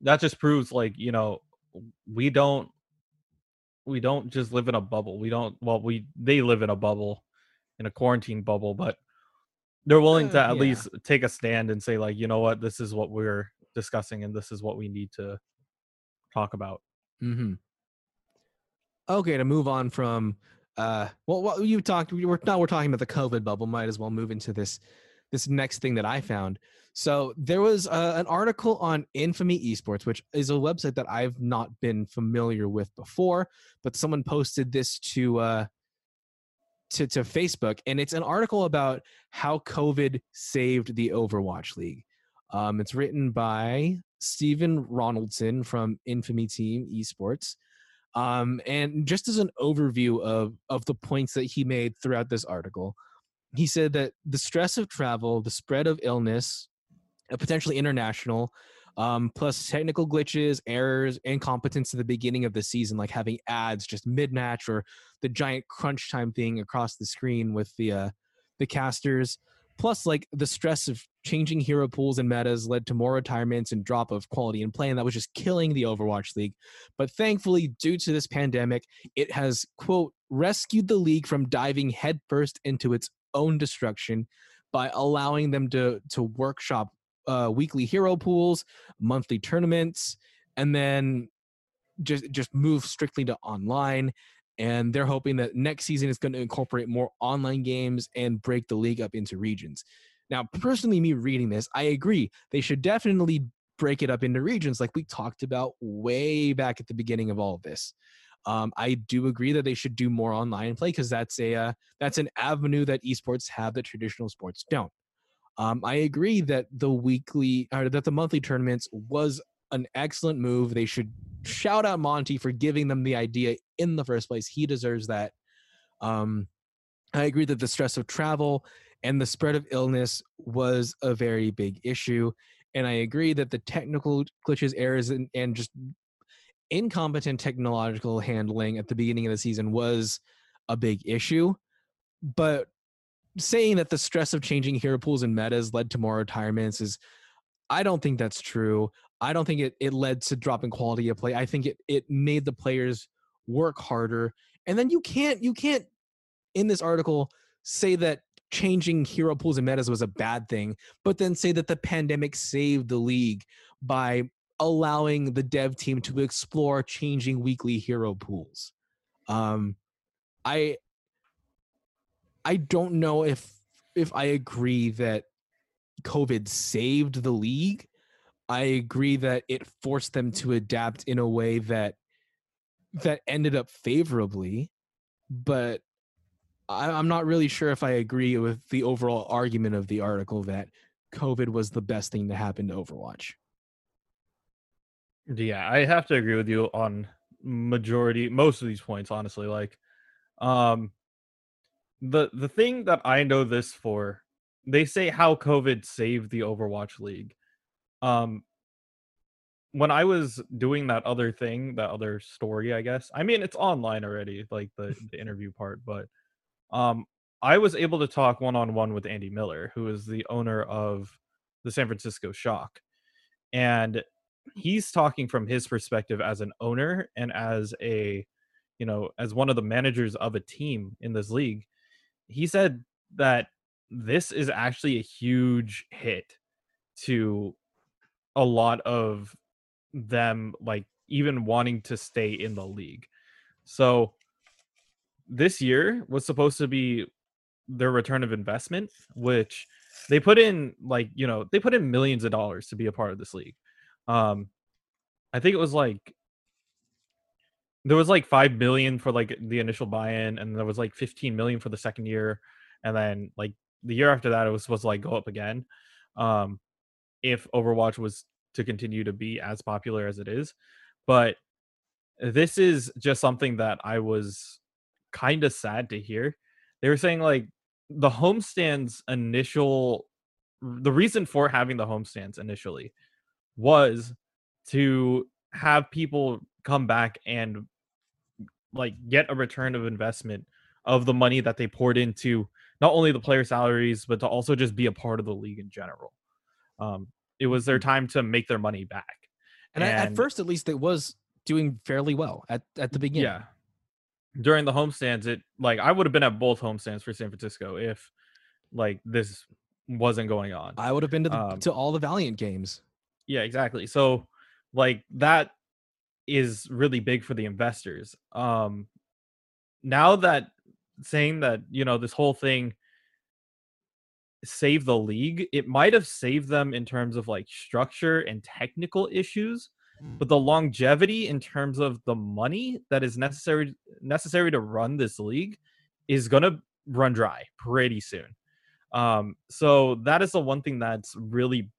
that just proves like you know we don't we don't just live in a bubble. We don't. Well, we they live in a bubble, in a quarantine bubble, but they're willing Uh, to at yeah. least take a stand and say like, you know what, this is what we're discussing, and this is what we need to talk about. Mm-hmm. Okay, to move on from uh well what you talked we were now we're talking about the COVID bubble, might as well move into this this next thing that I found. So there was uh, an article on Infamy Esports, which is a website that I've not been familiar with before, but someone posted this to uh to, to Facebook, and it's an article about how COVID saved the Overwatch League. Um, it's written by Stephen Ronaldson from Infamy Team Esports. Um, and just as an overview of, of the points that he made throughout this article, he said that the stress of travel, the spread of illness, uh, potentially international, um, plus technical glitches, errors, incompetence at the beginning of the season, like having ads just mid match or the giant crunch time thing across the screen with the uh, the casters, plus like the stress of changing hero pools and metas led to more retirements and drop of quality in play, and that was just killing the Overwatch League. But thankfully, due to this pandemic, it has quote rescued the league from diving headfirst into its own destruction by allowing them to to workshop uh, weekly hero pools, monthly tournaments, and then just just move strictly to online. And they're hoping that next season is going to incorporate more online games and break the league up into regions. Now, personally, me reading this, I agree. They should definitely break it up into regions like we talked about way back at the beginning of all of this. Um, I do agree that they should do more online play because that's a uh, that's an avenue that esports have that traditional sports don't. Um, I agree that the weekly or that the monthly tournaments was an excellent move. They should shout out Monty for giving them the idea in the first place. He deserves that. Um, I agree that the stress of travel and the spread of illness was a very big issue. And I agree that the technical glitches, errors, and, and just incompetent technological handling at the beginning of the season was a big issue. But saying that the stress of changing hero pools and metas led to more retirements is, I don't think that's true. I don't think it, it led to dropping quality of play. I think it, it made the players work harder. And then you can't you can't in this article say that changing hero pools and metas was a bad thing, but then say that the pandemic saved the league by allowing the dev team to explore changing weekly hero pools. Um, I I don't know if if I agree that COVID saved the league. I agree that it forced them to adapt in a way that that ended up favorably, but I, I'm not really sure if I agree with the overall argument of the article that COVID was the best thing to happen to Overwatch. Yeah, I have to agree with you on majority most of these points honestly like um the the thing that I know this for they say how COVID saved the Overwatch League. Um when I was doing that other thing, that other story, I guess. I mean, it's online already, like the, the interview part, but um I was able to talk one on one with Andy Miller, who is the owner of the San Francisco Shock. And he's talking from his perspective as an owner and as a you know as one of the managers of a team in this league he said that this is actually a huge hit to a lot of them like even wanting to stay in the league. So this year was supposed to be their return of investment which they put in like you know they put in millions of dollars to be a part of this league um i think it was like there was like 5 million for like the initial buy-in and there was like 15 million for the second year and then like the year after that it was supposed to like go up again um if Overwatch was to continue to be as popular as it is. But this is just something that I was kind of sad to hear. They were saying like the homestands initial the reason for having the homestands initially was to have people come back and like get a return of investment of the money that they poured into not only the player salaries but to also just be a part of the league in general. Um, it was their Mm. time to make their money back. And, at- at first, at least, it was doing fairly well at at the beginning. yeah, during the homestands, it like I would have been at both homestands for San Francisco if like this wasn't going on. I would have been to the, Um, to all the Valiant games. Yeah, exactly. So like that is really big for the investors. Um now that saying that, you know, this whole thing saved the league, it might have saved them in terms of like structure and technical issues, but the longevity in terms of the money that is necessary necessary to run this league is going to run dry pretty soon. Um so that is the one thing that's really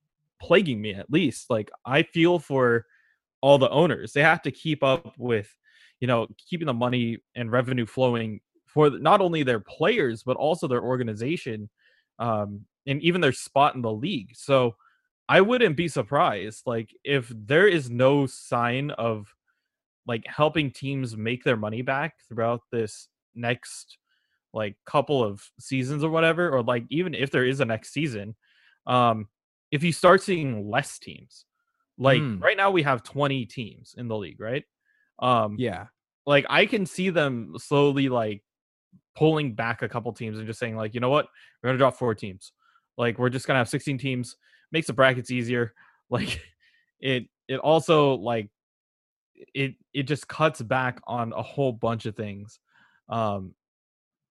plaguing me at least like i feel for all the owners. They have to keep up with you know keeping the money and revenue flowing for not only their players but also their organization um and even their spot in the league. So i wouldn't be surprised like if there is no sign of like helping teams make their money back throughout this next like couple of seasons or whatever or like even if there is a next season um if you start seeing less teams like Mm. right now we have 20 teams in the league right? Um Yeah. like i can see them slowly like pulling back a couple teams and just saying like you know what? We're gonna drop four teams. Like we're just gonna have 16 teams. Makes the brackets easier. Like it it also like it it just cuts back on a whole bunch of things. Um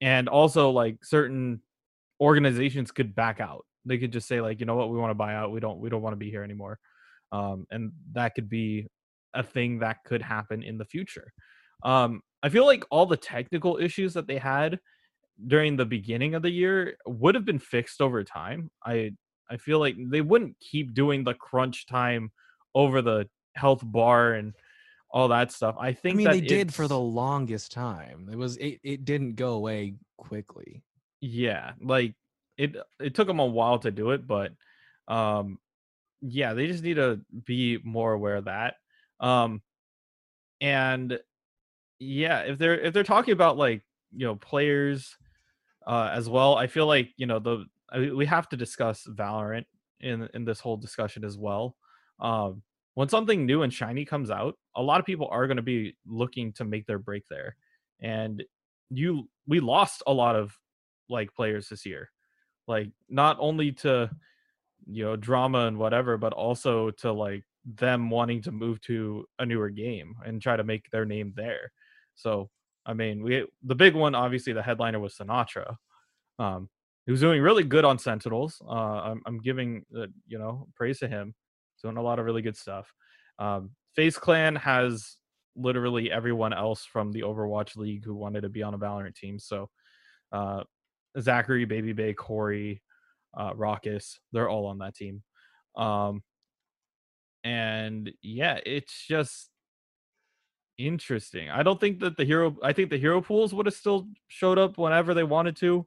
and also like certain organizations could back out they could just say like you know what? We want to buy out. We don't we don't want to be here anymore. Um and that could be a thing that could happen in the future. Um i feel like all the technical issues that they had during the beginning of the year would have been fixed over time. I i feel like they wouldn't keep doing the crunch time over the health bar and all that stuff. I think I mean, they did for the longest time. It was it, it didn't go away quickly. yeah like it it took them a while to do it but um yeah they just need to be more aware of that um and yeah if they're if they're talking about like you know players uh as well i feel like you know the we have to discuss valorant in in this whole discussion as well um when something new and shiny comes out a lot of people are going to be looking to make their break there and you we lost a lot of like players this year like not only to you know drama and whatever but also to like them wanting to move to a newer game and try to make their name there. So i mean we the big one obviously the headliner was Sinatraa. Um he was doing really good on sentinels. Uh i'm, I'm giving uh, you know praise to him. Doing a lot of really good stuff. Um FaZe Clan has literally everyone else from the overwatch league who wanted to be on a valorant team. So uh ZachaREE baby bay corey uh Rawkus they're all on that team. Um and yeah it's just interesting. I don't think that the hero i think the hero pools would have still showed up whenever they wanted to.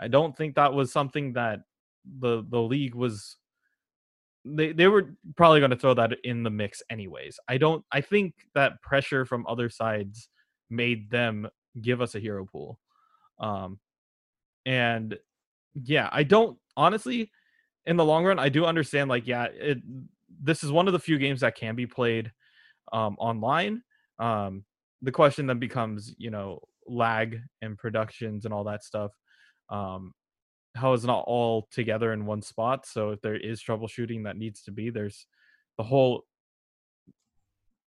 I don't think that was something that the the league was they they were probably going to throw that in the mix anyways. I don't i think that pressure from other sides made them give us a hero pool. Um and yeah i don't honestly in the long run i do understand like yeah it this is one of the few games that can be played um online um the question then becomes you know lag and productions and all that stuff um how it's not all together in one spot? So if there is troubleshooting that needs to be there's the whole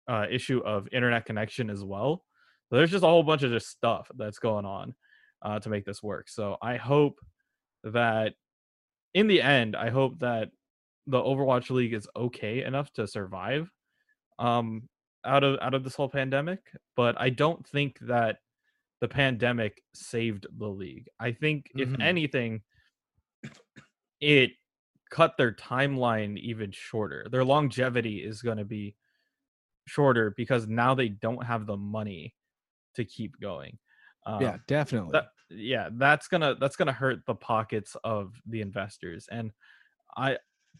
uh issue of internet connection as well. So there's just a whole bunch of just stuff that's going on uh to make this work so i hope that in the end i hope that the overwatch league is okay enough to survive um out of out of this whole pandemic but i don't think that the pandemic saved the league i think if Mhm. anything it cut their timeline even shorter. Their longevity is going to be shorter because now they don't have the money to keep going. Um, yeah, definitely. That, yeah, that's gonna that's gonna hurt the pockets of the investors. And I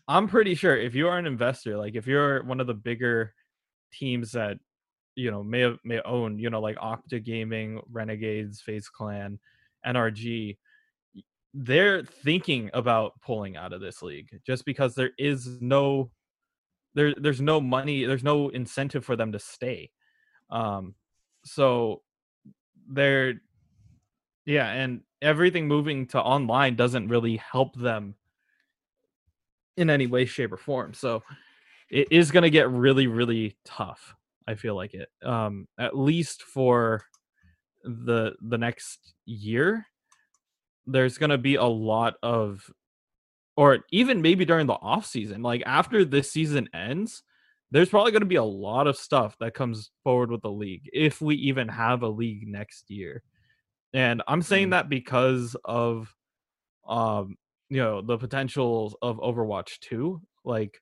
I'm pretty sure if you are an investor, like if you're one of the bigger teams that you know may have may own, you know, like OpTic Gaming, Renegades, FaZe Clan, NRG, they're thinking about pulling out of this league just because there is no there there's no money, there's no incentive for them to stay. Um so they're yeah, and everything moving to online doesn't really help them in any way, shape, or form. So it is going to get really, really tough. I feel like it, um, at least for the the next year. There's going to be a lot of, or even maybe during the off season, like after this season ends, there's probably going to be a lot of stuff that comes forward with the league if we even have a league next year. And I'm saying mm. that because of um you know the potential of Overwatch 2 like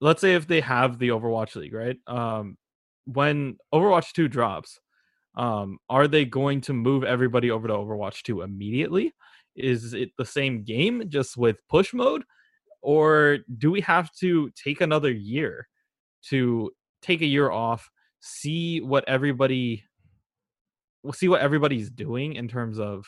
let's say if they have the Overwatch League right um when Overwatch 2 drops um are they going to move everybody over to Overwatch 2 immediately is it the same game just with push mode or do we have to take another year to take a year off see what everybody we'll see what everybody's doing in terms of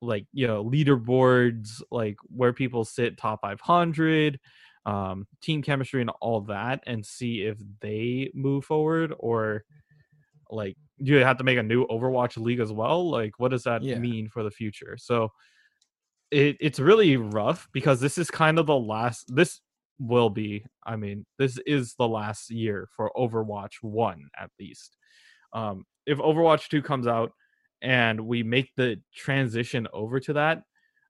like you know leaderboards like where people sit top 500 um team chemistry and all that and see if they move forward or like do you have to make a new overwatch league as well like what does that yeah. mean for the future so it, it's really rough because this is kind of the last this will be i mean this is the last year for overwatch 1 at least um if overwatch 2 comes out and we make the transition over to that,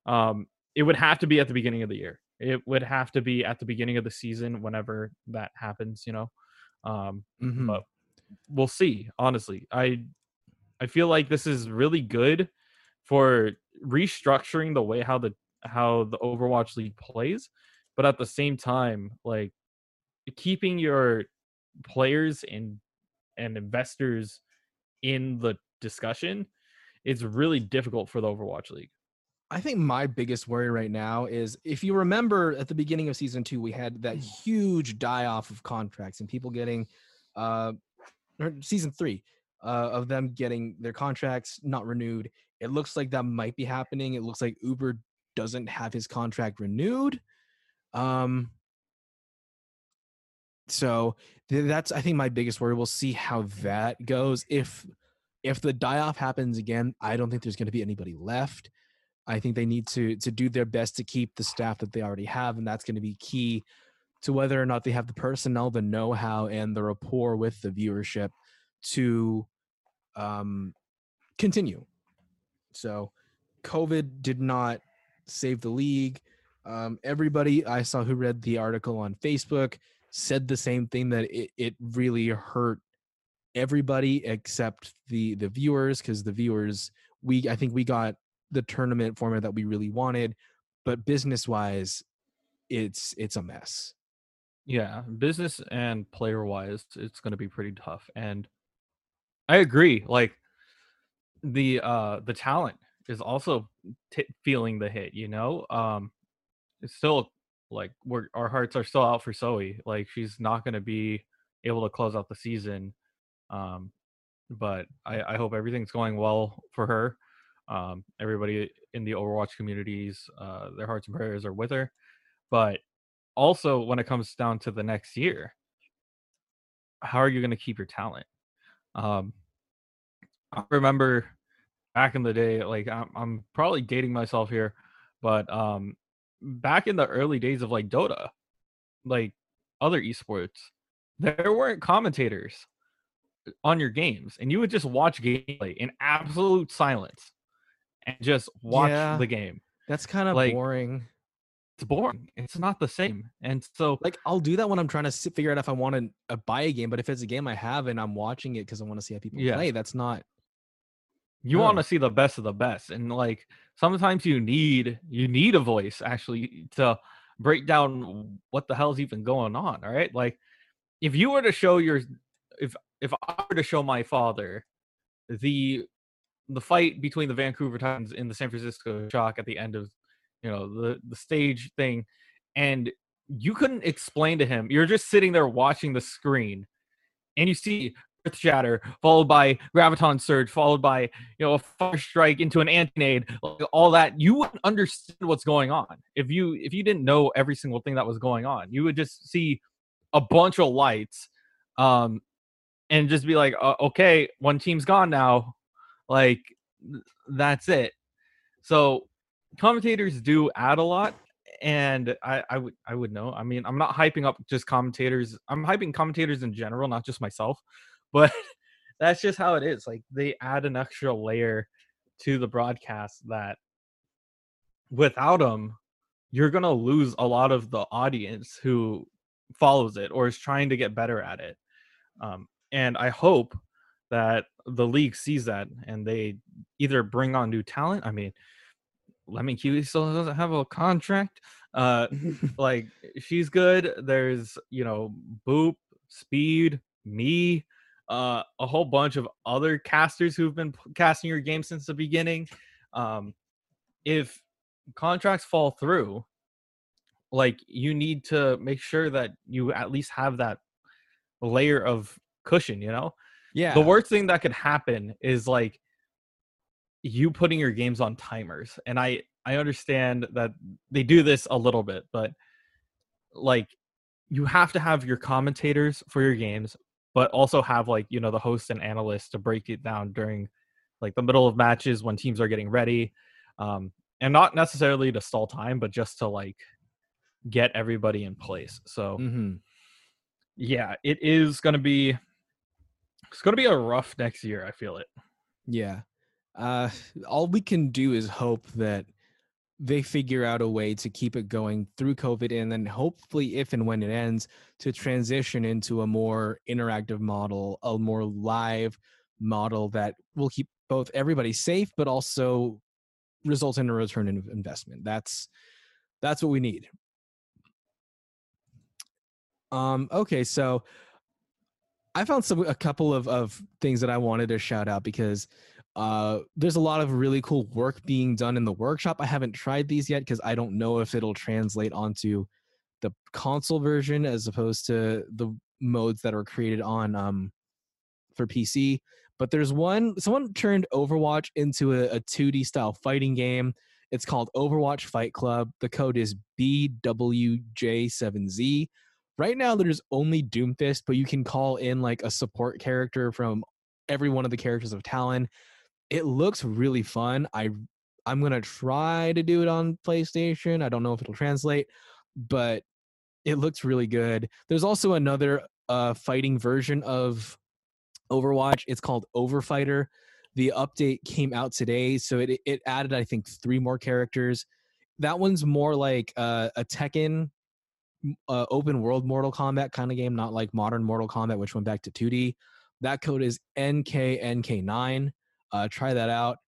um, it would have to be at the beginning of the year. It would have to be at the beginning of the season whenever that happens, you know. Um, mm-hmm. But we'll see. Honestly, I I feel like this is really good for restructuring the way how the how the Overwatch League plays, but at the same time, like keeping your players and and investors in the discussion it's really difficult for the Overwatch League. I think my biggest worry right now is if you remember at the beginning of season two, we had that mm. huge die off of contracts and people getting, uh, season three, uh, of them getting their contracts not renewed. It looks like that might be happening. It looks like Uber doesn't have his contract renewed. Um, so that's I think my biggest worry. We'll see how that goes. If if the die off happens again, I don't think there's going to be anybody left. I think they need to to do their best to keep the staff that they already have, and that's going to be key to whether or not they have the personnel, the know how, and the rapport with the viewership to um, continue. So, COVID did not save the league. Um, everybody I saw who read the article on Facebook said the same thing that it, it really hurt everybody except the the viewers because the viewers we I think we got the tournament format that we really wanted, but business wise, it's it's a mess. Yeah, business and player wise, it's going to be pretty tough. And I agree. Like the uh the talent is also t- feeling the hit. You know, um, it's still like we're our hearts are still out for Zoe. Like she's not going to be able to close out the season um, but I, I hope everything's going well for her. Um, everybody in the Overwatch communities, uh, their hearts and prayers are with her. But also, when it comes down to the next year, how are you going to keep your talent? Um, I remember back in the day, like I'm, I'm probably dating myself here, but um, back in the early days of like Dota, like other esports, there weren't commentators on your games and you would just watch gameplay in absolute silence and just watch yeah, the game. That's kind of like, boring. It's boring. It's not the same. And so like I'll do that when I'm trying to figure out if I want to uh, buy a game, but if it's a game I have and I'm watching it cuz I want to see how people yeah. play, that's not you no. want to oh. see the best of the best and like sometimes you need you need a voice actually to break down what the hell's even going on. All right, like if you were to show your if if I were to show my father the the fight between the Vancouver Titans in the San Francisco Shock at the end of you know the the stage thing, and you couldn't explain to him. You're just sitting there watching the screen, and you see Earth Shatter followed by Graviton Surge, followed by you know a Fire Strike into an Anti-Nade, all that. You wouldn't understand what's going on if you if you didn't know every single thing that was going on. You would just see a bunch of lights, um, and just be like, uh, okay, one team's gone now. Like that's it. So commentators do add a lot and I, I would I would know. I mean, I'm not hyping up just commentators. I'm hyping commentators in general, not just myself. But that's just how it is. Like they add an extra layer to the broadcast that without them, you're gonna lose a lot of the audience who follows it or is trying to get better at it. Um, and I hope that the league sees that and they either bring on new talent. I mean, Lemon Kiwi still doesn't have a contract. Uh, like she's good. There's you know Boop, Speed, me, uh, a whole bunch of other casters who've been casting your game since the beginning. Um, if contracts fall through, like you need to make sure that you at least have that layer of cushion. You know, Yeah. the worst thing that could happen is like you putting your games on timers and i i understand that they do this a little bit but like you have to have your commentators for your games but also have like you know the host and analysts to break it down during like the middle of matches when teams are getting ready um and not necessarily to stall time but just to like get everybody in place. So hmm yeah it is going to be it's going to be a rough next year i feel it. Yeah. Uh, all we can do is hope that they figure out a way to keep it going through COVID and then hopefully, if and when it ends, to transition into a more interactive model, a more live model that will keep both everybody safe, but also result in a return in investment. That's that's what we need. Um, okay, so I found some a couple of, of things that I wanted to shout out because uh, there's a lot of really cool work being done in the workshop. I haven't tried these yet because I don't know if it'll translate onto the console version as opposed to the modes that are created on um, for PC. But there's one someone turned Overwatch into a, a 2D style fighting game. It's called Overwatch Fight Club. The code is BWJ7Z. Right now, there's only Doomfist, but you can call in like a support character from every one of the characters of Talon. It looks really fun. I I'm gonna try to do it on PlayStation. I don't know if it'll translate, but it looks really good. There's also another uh, fighting version of Overwatch. It's called Overfighter. The update came out today, so it it added I think three more characters. That one's more like uh, a Tekken uh, open world Mortal Kombat kind of game, not like modern Mortal Kombat, which went back to 2D. That code is NKNK9. Uh, try that out.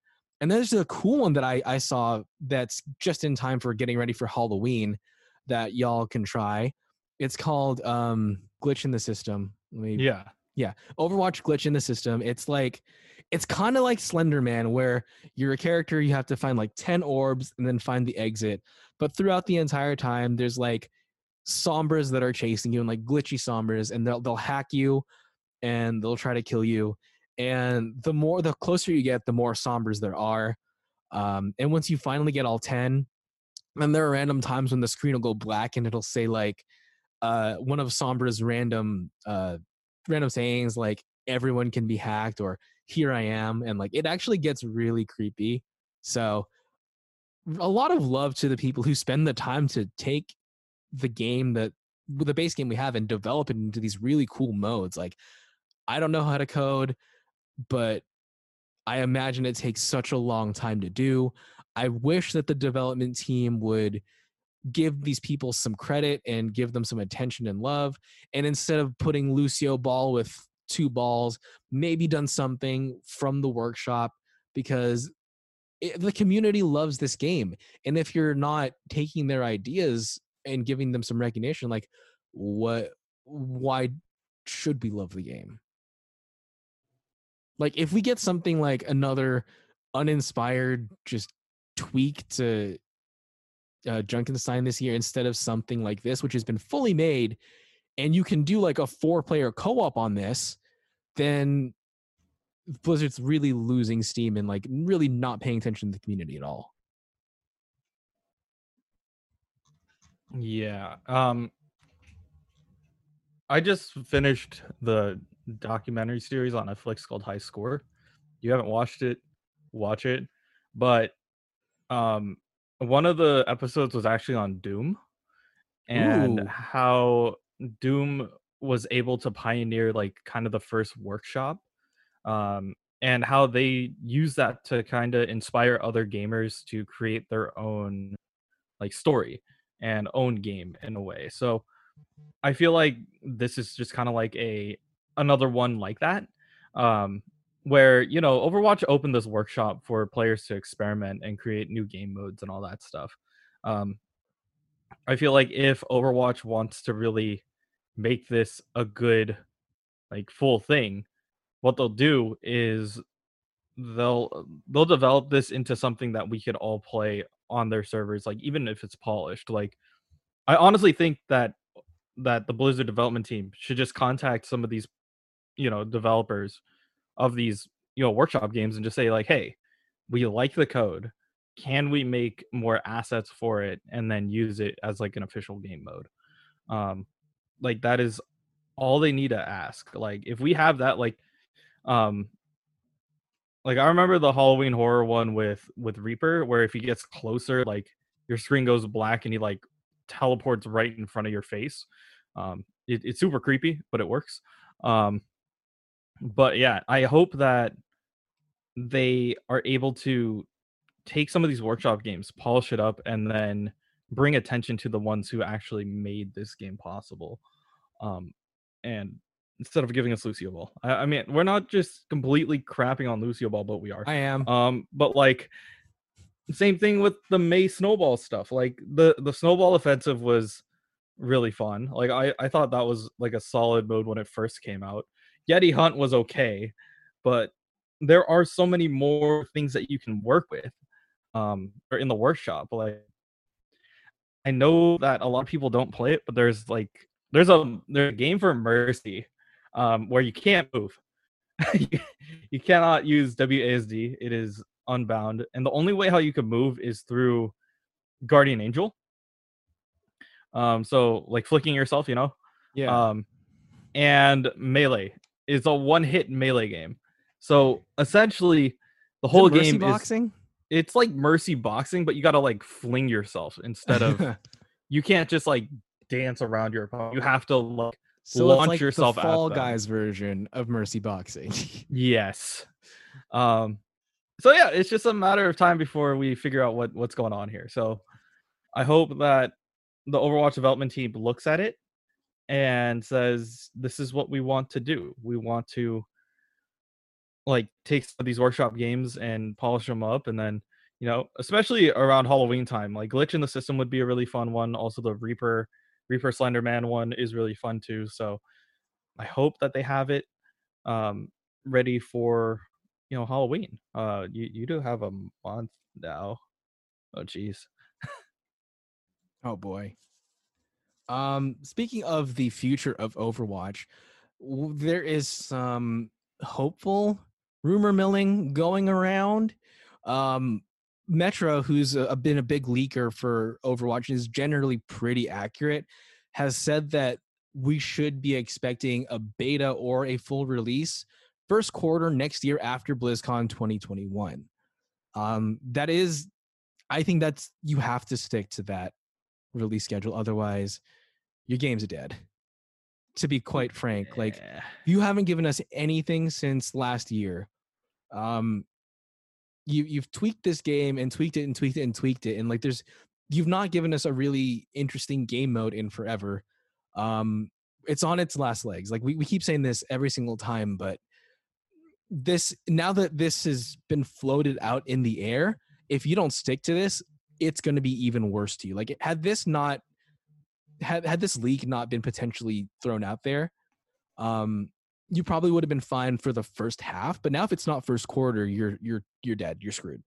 And then there's a cool one that I, I saw that's just in time for getting ready for Halloween that y'all can try. It's called um, Glitch in the System. Let me yeah Overwatch glitch in the system. It's like it's kind of like Slender Man, where you're a character, you have to find like 10 orbs and then find the exit. But throughout the entire time, there's like sombras that are chasing you and like glitchy sombras, and they'll they'll hack you and they'll try to kill you. And the more the closer you get, the more sombras there are. Um, and once you finally get all 10, then there are random times when the screen will go black and it'll say like uh one of Sombra's random uh random sayings like everyone can be hacked or here I am and like it actually gets really creepy. So a lot of love to the people who spend the time to take the game that the base game we have and develop it into these really cool modes. Like I don't know how to code, but I imagine it takes such a long time to do. I wish that the development team would give these people some credit and give them some attention and love. And instead of putting Lucio Ball with two balls, maybe done something from the workshop because it, the community loves this game. And if you're not taking their ideas and giving them some recognition like what why should we love the game like if we get something like another uninspired just tweak to uh, Junkenstein this year instead of something like this, which has been fully made, and you can do like a four player co op on this, then Blizzard's really losing steam and like really not paying attention to the community at all. Yeah. Um I just finished the documentary series on Netflix called High Score. You haven't watched it, watch it. But um one of the episodes was actually on Doom and Ooh. how Doom was able to pioneer like kind of the first workshop um and how they use that to kind of inspire other gamers to create their own like story and own game in a way. So I feel like this is just kind of like a another one like that. Um where, you know, Overwatch opened this workshop for players to experiment and create new game modes and all that stuff. Um I feel like if Overwatch wants to really make this a good like full thing, what they'll do is they'll they'll develop this into something that we could all play on their servers like even if it's polished like i honestly think that that the blizzard development team should just contact some of these you know developers of these you know workshop games and just say like hey we like the code can we make more assets for it and then use it as like an official game mode um like that is all they need to ask like if we have that like um like I remember the Halloween horror one with with Reaper, where if he gets closer, like your screen goes black and he like teleports right in front of your face. Um, it, it's super creepy, but it works. Um, but yeah, I hope that they are able to take some of these workshop games, polish it up, and then bring attention to the ones who actually made this game possible. Um, and instead of giving us Lucio Ball. I, I mean, we're not just completely crapping on Lucio Ball, but we are. I am. Um, but like same thing with the May snowball stuff. Like the the snowball offensive was really fun. Like I I thought that was like a solid mode when it first came out. Yeti Hunt was okay, but there are so many more things that you can work with um or in the workshop like I know that a lot of people don't play it, but there's like there's a there's a game for Mercy um, where you can't move. you, cannot use WASD. It is unbound, and the only way how you can move is through Guardian Angel. Um, so like flicking yourself, you know. Yeah. Um, and melee is a one-hit melee game. So essentially, the whole Mercy game boxing. is it's like mercy boxing, but you got to like fling yourself instead of you can't just like dance around your opponent. You have to like so launch it's like yourself the Fall. Guys version of Mercy Boxing. Yes. Um so yeah, it's just a matter of time before we figure out what what's going on here. So I hope that the Overwatch development team looks at it and says this is what we want to do. We want to like take these workshop games and polish them up and then you know especially around halloween time like glitch in the system would be a really fun one also the reaper reaper slenderman one is really fun too so i hope that they have it um ready for you know halloween uh you, you do have a month now oh jeez oh boy. Um, speaking of the future of Overwatch, there is some hopeful rumor milling going around. Um, Metro, who's a, been a big leaker for Overwatch, and is generally pretty accurate, has said that we should be expecting a beta or a full release first quarter next year after BlizzCon 2021. Um, that is, I think that's you have to stick to that release schedule, otherwise, your game's dead. To be quite frank, like you haven't given us anything since last year. Um, you you've tweaked this game and tweaked it and tweaked it and tweaked it, and like there's you've not given us a really interesting game mode in forever. Um, it's on its last legs. Like we, we keep saying this every single time, but this now that this has been floated out in the air, if you don't stick to this, it's going to be even worse to you. Like had this not had had this leak not been potentially thrown out there, um, you probably would have been fine for the first half. But now, if it's not first quarter, you're you're you're dead. You're screwed.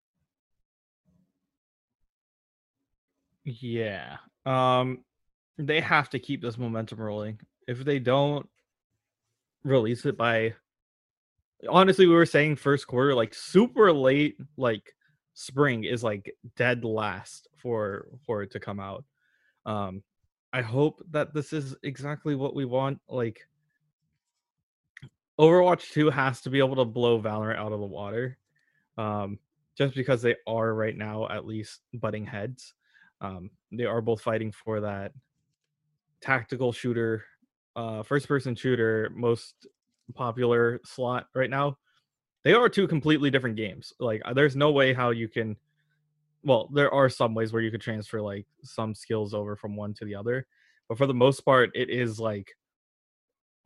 Yeah. Um they have to keep this momentum rolling. If they don't release it by honestly we were saying first quarter like super late like spring is like dead last for for it to come out. Um I hope that this is exactly what we want like Overwatch 2 has to be able to blow Valorant out of the water. Um just because they are right now at least butting heads. Um, they are both fighting for that tactical shooter, uh, first person shooter, most popular slot right now. They are two completely different games. Like, uh, there's no way how you can. Well, there are some ways where you could transfer like some skills over from one to the other, but for the most part, it is like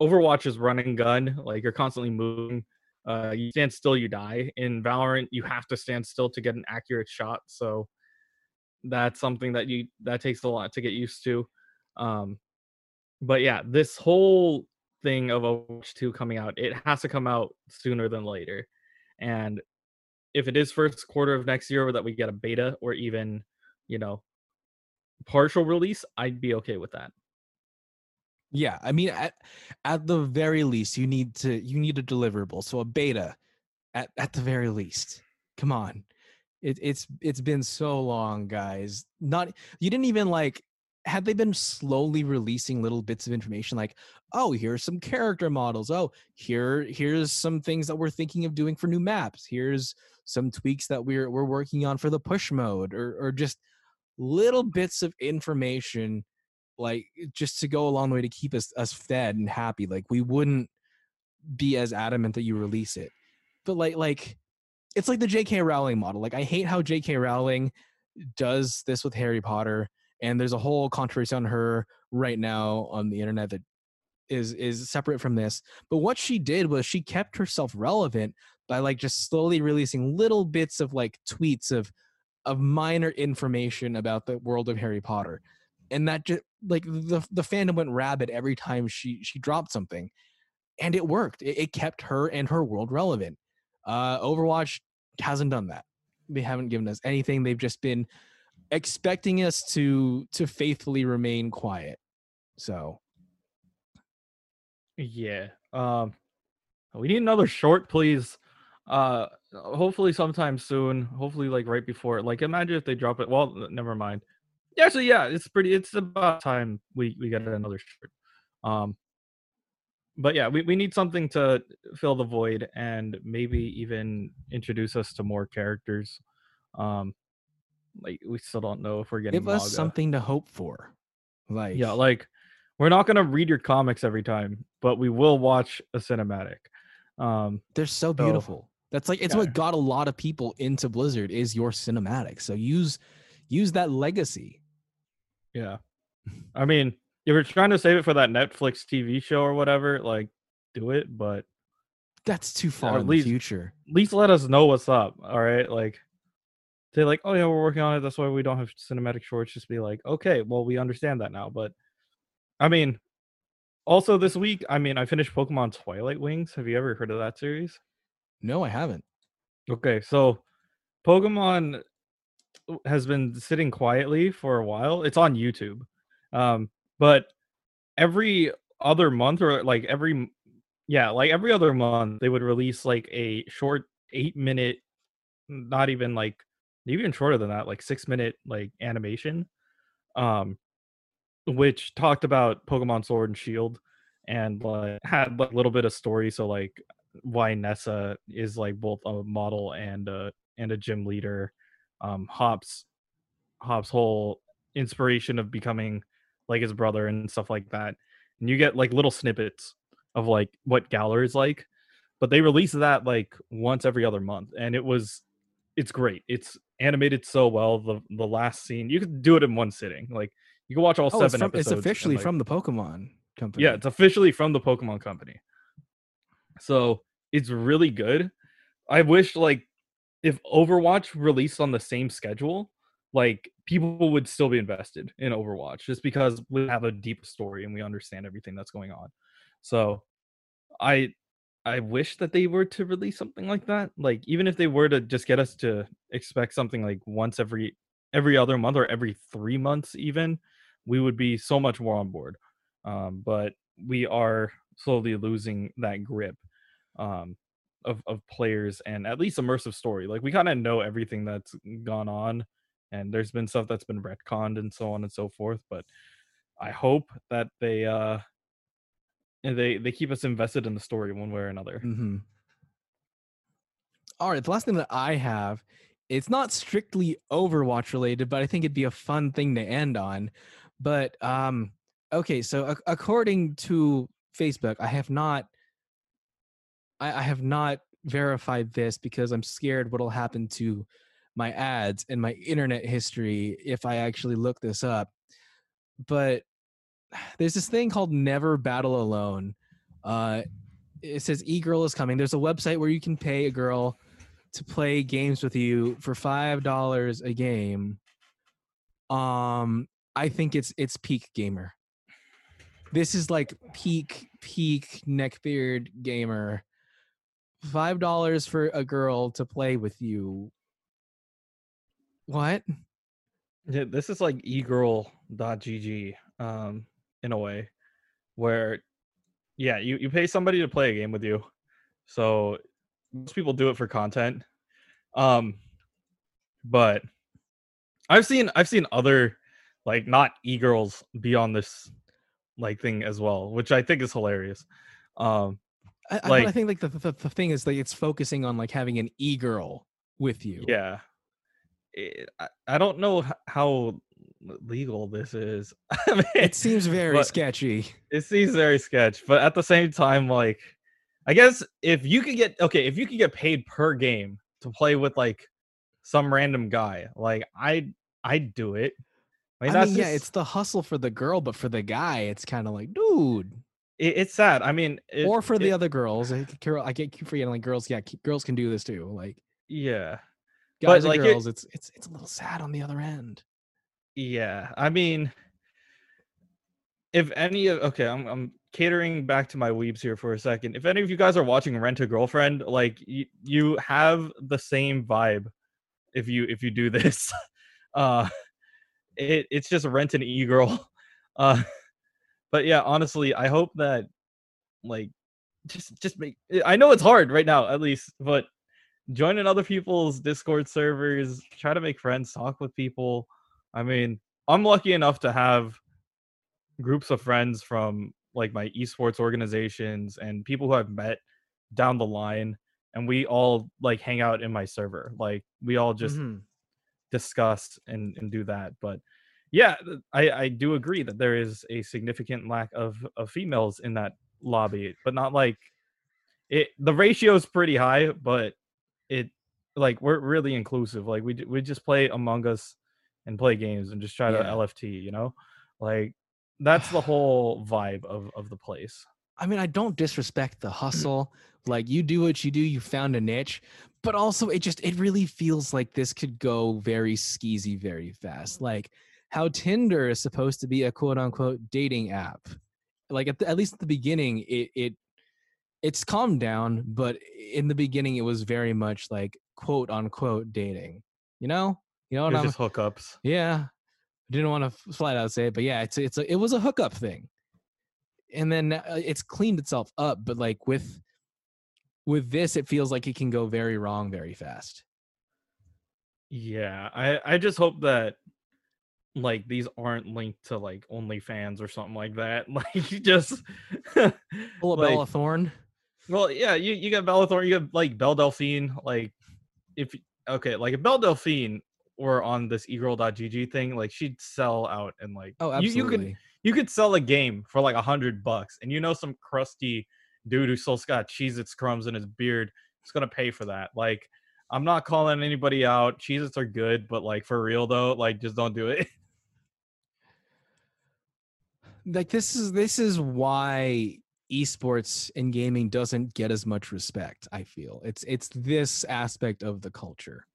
Overwatch is running gun. Like you're constantly moving. Uh, you stand still, you die. In Valorant, you have to stand still to get an accurate shot. So that's something that you that takes a lot to get used to. Um, but yeah, this whole thing of Overwatch 2 coming out, it has to come out sooner than later. And if it is first quarter of next year that we get a beta or even, you know, partial release, I'd be okay with that. Yeah, I mean, at at the very least, you need to you need a deliverable. So a beta, at at the very least. Come on, it, it's it's been so long, guys. Not you didn't even like. Had they been slowly releasing little bits of information, like, oh, here's some character models. Oh, here here's some things that we're thinking of doing for new maps. Here's some tweaks that we're we're working on for the push mode, or or just little bits of information like just to go a long way to keep us us fed and happy like we wouldn't be as adamant that you release it. But like like it's like the jk rowling model like i hate how jk rowling does this with harry potter and there's a whole controversy on her right now on the internet that is is separate from this. But what she did was she kept herself relevant by like just slowly releasing little bits of like tweets of of minor information about the world of harry potter and that just like the the fandom went rabid every time she she dropped something, and it worked. It, it kept her and her world relevant. Uh, Overwatch hasn't done that. They haven't given us anything. They've just been expecting us to to faithfully remain quiet. So yeah. Um we need another short, please. Uh hopefully sometime soon. Hopefully like right before. Like imagine if they drop it. Well, never mind actually, yeah, it's pretty. It's about time we we get another shirt. Um, but yeah, we, we need something to fill the void and maybe even introduce us to more characters. Um, like we still don't know if we're getting. Give us something to hope for. Like yeah, like we're not gonna read your comics every time, but we will watch a cinematic. Um, they're so beautiful. So, That's like it's yeah. what got a lot of people into Blizzard is your cinematic. So use use that legacy. Yeah. I mean, if you're trying to save it for that Netflix TV show or whatever, like do it, but that's too far in least, the future. At least let us know what's up. All right. Like say like, oh yeah, we're working on it. That's why we don't have cinematic shorts. Just be like, okay, well, we understand that now. But I mean, also this week, I mean, I finished Pokemon Twilight Wings. Have you ever heard of that series? No, I haven't. Okay, so Pokemon has been sitting quietly for a while. It's on YouTube. Um, but every other month or like every yeah, like every other month they would release like a short 8 minute not even like even shorter than that, like 6 minute like animation um which talked about Pokemon Sword and Shield and like had like a little bit of story so like why Nessa is like both a model and a and a gym leader um Hop's Hop's whole inspiration of becoming like his brother and stuff like that. And you get like little snippets of like what Galar is like. But they release that like once every other month. And it was it's great. It's animated so well. The the last scene you could do it in one sitting. Like you can watch all oh, seven it's from, episodes. It's officially like, from the Pokemon company. Yeah, it's officially from the Pokemon company. So it's really good. I wish like if Overwatch released on the same schedule, like people would still be invested in Overwatch just because we have a deep story and we understand everything that's going on. So I I wish that they were to release something like that. Like even if they were to just get us to expect something like once every every other month or every 3 months even, we would be so much more on board. Um, but we are slowly losing that grip um, of of players and at least immersive story. Like we kind of know everything that's gone on and there's been stuff that's been retconned and so on and so forth, but I hope that they uh they they keep us invested in the story one way or another. Mm-hmm. All right, the last thing that I have, it's not strictly Overwatch related, but I think it'd be a fun thing to end on. But um, okay, so a- according to Facebook, I have not, I, I have not verified this because I'm scared what'll happen to my ads and my internet history if I actually look this up. But there's this thing called Never Battle Alone. Uh, it says e-girl is coming. There's a website where you can pay a girl to play games with you for five dollars a game. Um, I think it's it's peak gamer. This is like peak peak neckbeard gamer. Five dollars for a girl to play with you. What? Yeah, this is like egirl.gg um in a way where yeah, you, you pay somebody to play a game with you. So most people do it for content. Um but I've seen I've seen other like not e-girls be on this like thing as well, which I think is hilarious. Um I, but I think like the, the the thing is like it's focusing on like having an e girl with you. yeah. It, I, I don't know how legal this is. I mean, It seems very sketchy. it seems very sketch but at the same time like i guess if you could get okay if you could get paid per game to play with like some random guy like i i'd do it I mean, mean, yeah, just- it's the hustle for the girl, but for the guy, it's kind of like, dude. It, it's sad i mean it, or for the other girls, I, girl, I get keep forgetting like girls. Yeah, girls can do this too. Like yeah But, guys and like, it- girls, it's it's it's a little sad on the other end. yeah i mean if any of okay i'm, I'm catering back to my weebs here for a second if any of you guys are watching rent a girlfriend like you, you have the same vibe if you if you do this uh it, it's just rent an e-girl uh but yeah honestly i hope that like just just make i know it's hard right now at least but join in other people's discord servers try to make friends talk with people i mean i'm lucky enough to have groups of friends from like my esports organizations and people who i've met down the line and we all like hang out in my server like we all just Mhm. discuss and and do that but yeah i i do agree that there is a significant lack of of females in that lobby but not like it the ratio is pretty high but it like we're really inclusive like we we just play among us and play games and just try to lft you know like that's the whole vibe of of the place I mean, I don't disrespect the mm. hustle. like you do what you do, you found a niche, but also it just it really feels like this could go very skeezy very fast. Like how Tinder is supposed to be a quote unquote dating app. Like at, the, at least at the beginning, it it it's calmed down, but in the beginning, it was very much like quote unquote dating. You know, you know what I'm just hookups yeah, I didn't want to flat out say it, but yeah, it's it's a, it was a hookup thing, and then uh, it's cleaned itself up. But like with with this, it feels like it can go very wrong very fast. Yeah, I I just hope that like these aren't linked to like OnlyFans or something like that. Like you just Full of like, Bella Thorne. well, yeah, you you got Bella Thorne, you got like Belle Delphine. Like if okay, like if Belle Delphine were on this egirl.gg thing, like she'd sell out and like Oh, you, absolutely. you could you could sell a game for like a hundred bucks, and you know some crusty dude who still got Cheez Its crumbs in his beard is gonna pay for that. Like, I'm not calling anybody out. Cheez Its are good, but like for real though, like just don't do it. like this is this is why esports and gaming doesn't get as much respect. I feel it's it's this aspect of the culture.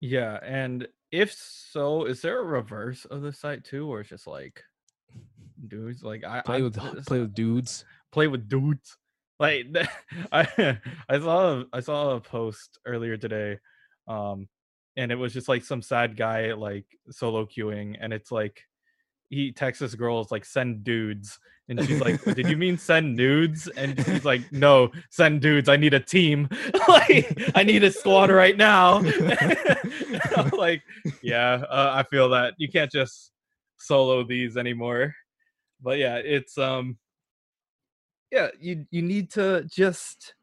Yeah, and if so, is there a reverse of the site too, or it's just like dudes? Like I Play with this- play with dudes. play with dudes. Like I I saw a, I saw a post earlier today, um, and it was just like some sad guy like solo queuing, and it's like he texts this girl it's like send dudes, and she's like, did you mean send nudes? And she's like, no, send dudes. I need a team. like I need a squad right now. Like, yeah, uh, I feel that you can't just solo these anymore. But yeah, it's um yeah you you need to just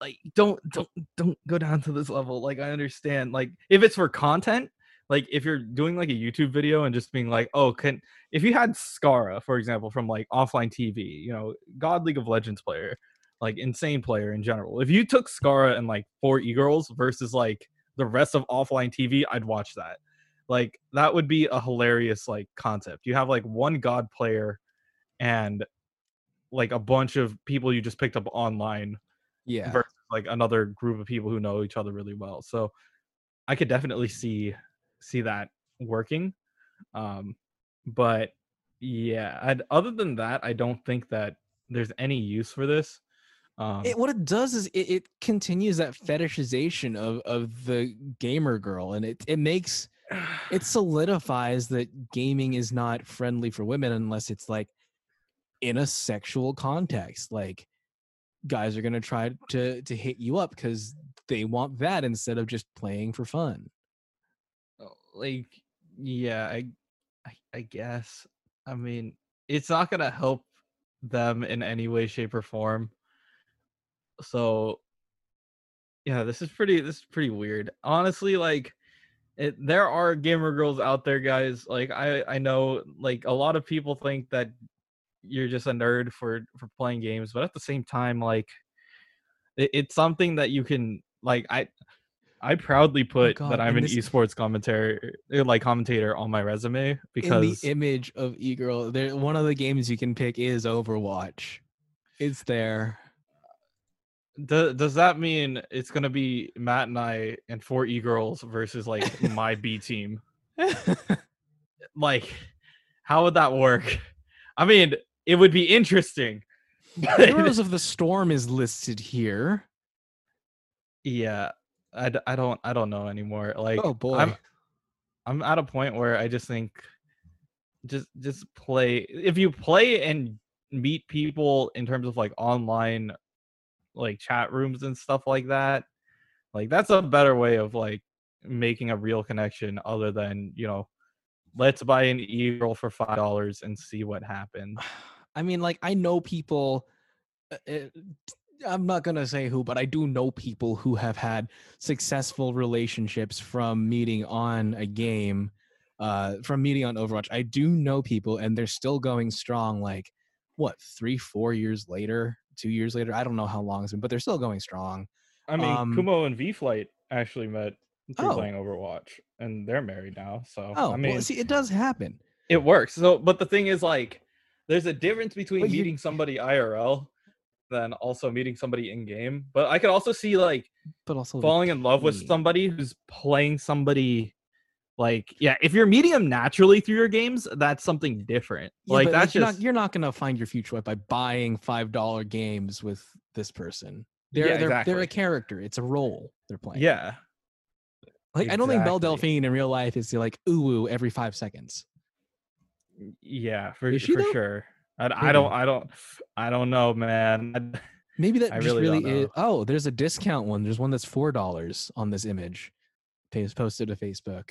like don't don't don't go down to this level like i understand like if it's for content like if you're doing like a youtube video and just being like oh can if you had Scarra, for example from like offline tv you know god league of legends player like insane player in general if you took Scarra and like four e-girls versus like the rest of offline tv i'd watch that like that would be a hilarious like concept you have like one god player and like a bunch of people you just picked up online Yeah. versus like another group of people who know each other really well. So I could definitely see see that working. Um but yeah, I'd, other than that, I don't think that there's any use for this. Um It, what it does is it, it continues that fetishization of of the gamer girl, and it it makes it solidifies that gaming is not friendly for women unless it's like in a sexual context. Like guys are gonna try to to hit you up because they want that instead of just playing for fun. Like yeah I, I i guess i mean it's not gonna help them in any way shape or form. So yeah this is pretty this is pretty weird. Honestly like it, there are gamer girls out there guys like i i know like a lot of people think that you're just a nerd for for playing games but at the same time like it, it's something that you can like i i proudly put God, that i'm an this- esports commentator uh, like commentator on my resume In because the image of e-girl, there one of the games you can pick is Overwatch. It's there. do, does that mean it's gonna be matt and i and four e-girls versus like my b team like how would that work i mean it would be interesting Heroes of the Storm is listed here. yeah I, I don't i don't know anymore like oh boy. i'm i'm at a point where i just think just just play if you play and meet people in terms of like online like chat rooms and stuff like that like that's a better way of like making a real connection other than you know let's buy an e-girl for five dollars and see what happens I mean, like I know people. uh, uh, I'm not gonna say who, but I do know people who have had successful relationships from meeting on a game, uh, from meeting on Overwatch. I do know people, and they're still going strong. Like, what, three, four years later, two years later? I don't know how long it's been, but they're still going strong. i mean Um, kumo and v-flight actually met through Oh. playing overwatch and they're married now so Oh, i mean well, see, it does happen. it works. So, but the thing is, like, there's a difference between But you- meeting somebody IRL than also meeting somebody in game. But I could also see like But also falling in love with somebody who's playing somebody. Like, yeah, if you're meeting them naturally through your games, that's something different. Yeah, like, that's you're just not you're not gonna find your future wife by buying five dollar games with this person. They're Yeah, they're they're a character. It's a role they're playing. yeah. like I don't think Belle. Delphine in real life is like ooh every five seconds. Yeah, for for though? sure. I, I don't I don't I don't know, man. Maybe that I just really really, is. Oh, there's a discount one. There's one that's four dollars on this image. Posted to Facebook.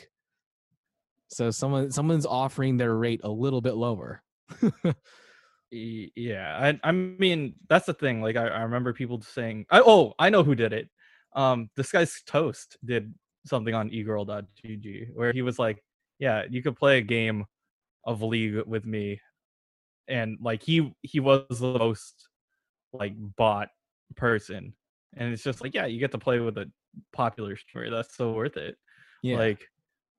So someone someone's offering their rate a little bit lower. Yeah I, I mean that's the thing like i, I remember people saying I, oh i know who did it um Disguised Toast did something on egirl.gg where he was like yeah you could play a game of league with me and like he he was the most like bot person and it's just like yeah you get to play with a popular streamer that's so worth it Yeah. like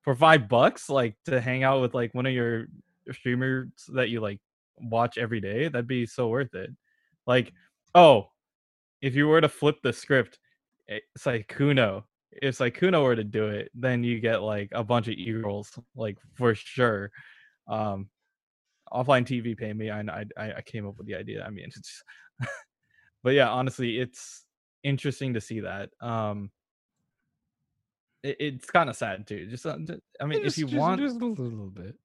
for five bucks like to hang out with like one of your streamers that you like watch every day that'd be so worth it like oh if you were to flip the script eh, it's like kuno if Sykkuno were to do it, then you get like a bunch of e-rolls, like for sure. Um, offline TV pay me. I I I came up with the idea. I mean, it's, but yeah, honestly, it's interesting to see that. Um, it, it's kind of sad too. Just, uh, I mean, Just- if you just- want, just a little bit,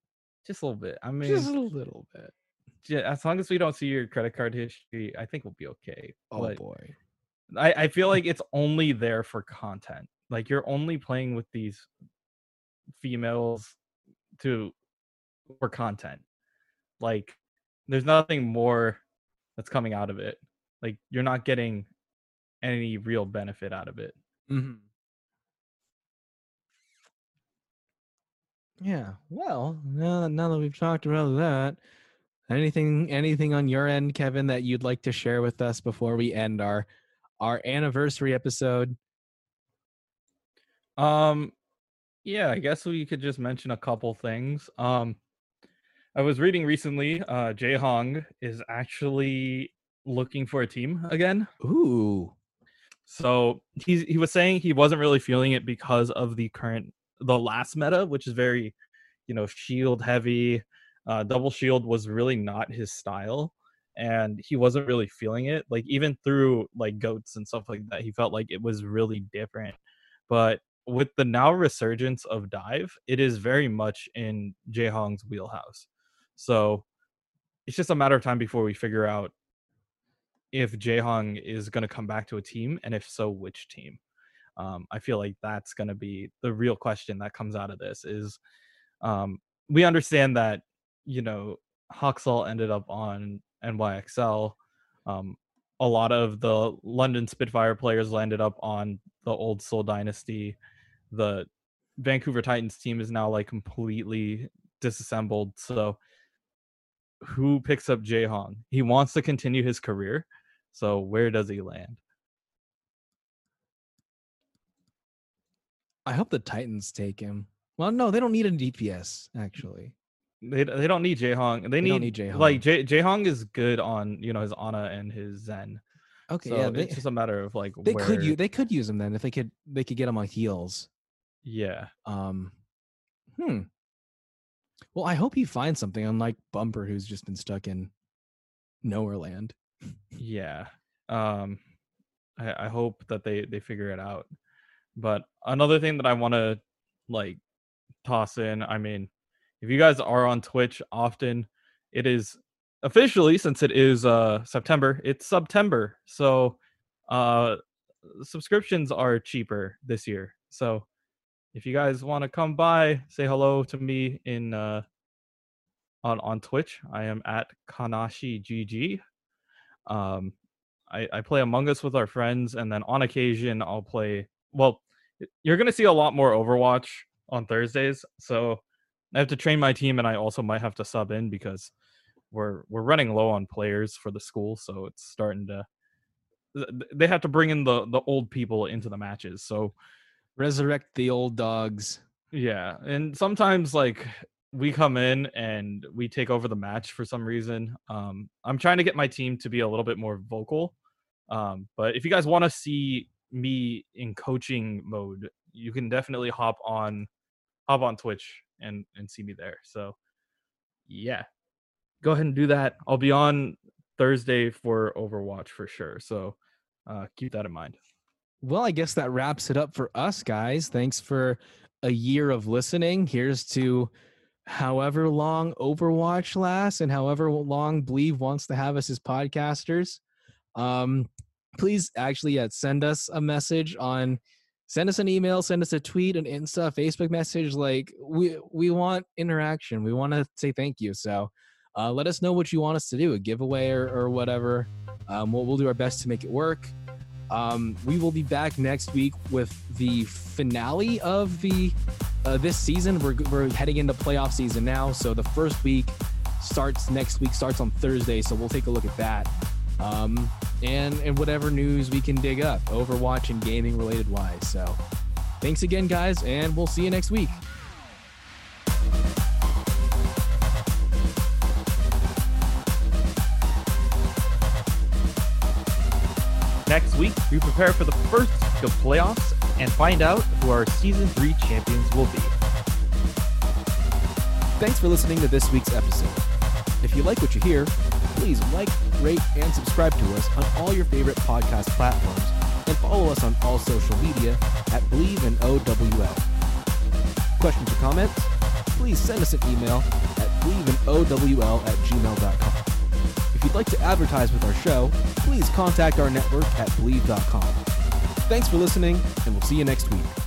just a little bit. I mean, just a little bit. yeah, as long as we don't see your credit card history, I think we'll be okay. Oh But boy. I, I feel like it's only there for content. Like you're only playing with these females to for content. Like there's nothing more that's coming out of it. Like you're not getting any real benefit out of it. hmm Yeah. Well, now, now that we've talked about that, anything anything on your end, Kevin, that you'd like to share with us before we end our our anniversary episode? Um yeah, I guess we could just mention a couple things. Um I was reading recently uh Jae Hong is actually looking for a team again. Ooh. So he he was saying he wasn't really feeling it because of the current the last meta, which is very, you know, shield heavy. Uh, double shield was really not his style, and he wasn't really feeling it. Like even through like goats and stuff like that, he felt like it was really different. But with the now resurgence of dive, it is very much in Jae Hong's wheelhouse. So it's just a matter of time before we figure out if Jaehong is going to come back to a team, and if so, which team. Um, I feel like that's going to be the real question that comes out of this. Is um, we understand that you know Haksal ended up on NYXL. Um, a lot of the London Spitfire players landed up on the old Seoul Dynasty. The Vancouver Titans team is now like completely disassembled. So who picks up Jae Hong? He wants to continue his career. So where does he land? I hope the Titans take him. Well, no, they don't need a DPS actually. They they don't need Jae Hong. They, They need, need like Hong. Jae Jae Hong is good on you know his Ana and his Zen. Okay, So yeah, they, it's just a matter of like they where, could use they could use him then if they could they could get him on heels. yeah Um, hmm. Well, I hope he finds something unlike Bumper, who's just been stuck in nowhere land. yeah. Um, I, I hope that they they figure it out. But another thing that I want to like toss in, I mean, if you guys are on Twitch often, it is officially since it is uh September, it's September. So uh subscriptions are cheaper this year. So if you guys want to come by, say hello to me in uh on on Twitch. I am at Kanashi GG. Um I, I play Among Us with our friends, and then on occasion I'll play. Well, you're gonna see a lot more Overwatch on Thursdays, so I have to train my team, and I also might have to sub in because we're we're running low on players for the school, so it's starting to. th- th- They have to bring in the the old people into the matches, so Resurrect the old dogs. yeah, and sometimes like we come in and we take over the match for some reason. Um, I'm trying to get my team to be a little bit more vocal. Um, but if you guys want to see me in coaching mode, you can definitely hop on hop on Twitch and and see me there. So yeah. Go ahead and do that. I'll be on Thursday for Overwatch for sure. So uh keep that in mind. Well, I guess that wraps it up for us, guys. Thanks for a year of listening. Here's to however long Overwatch lasts and however long Believe wants to have us as podcasters. Um, please actually yeah, send us a message on send us an email, send us a tweet, an Insta, Facebook message. Like we we want interaction. We want to say thank you. So uh, let us know what you want us to do, a giveaway or, or whatever. Um, we'll, we'll do our best to make it work. Um, we will be back next week with the finale of the uh, this season. We're we're heading into playoff season now, so the first week starts next week. Starts on Thursday, so we'll take a look at that. Um, and and whatever news we can dig up, Overwatch and gaming related wise. So, thanks again, guys, and we'll see you next week. Next week, we prepare for the first of playoffs and find out who our season three champions will be. Thanks for listening to this week's episode. If you like what you hear, please like, rate, and subscribe to us on all your favorite podcast platforms and follow us on all social media at Believe in OWL. Questions or comments? Please send us an email at believeinowl at gmail.com. You'd like to advertise with our show, please contact our network at bleav.com. Thanks for listening, and we'll see you next week.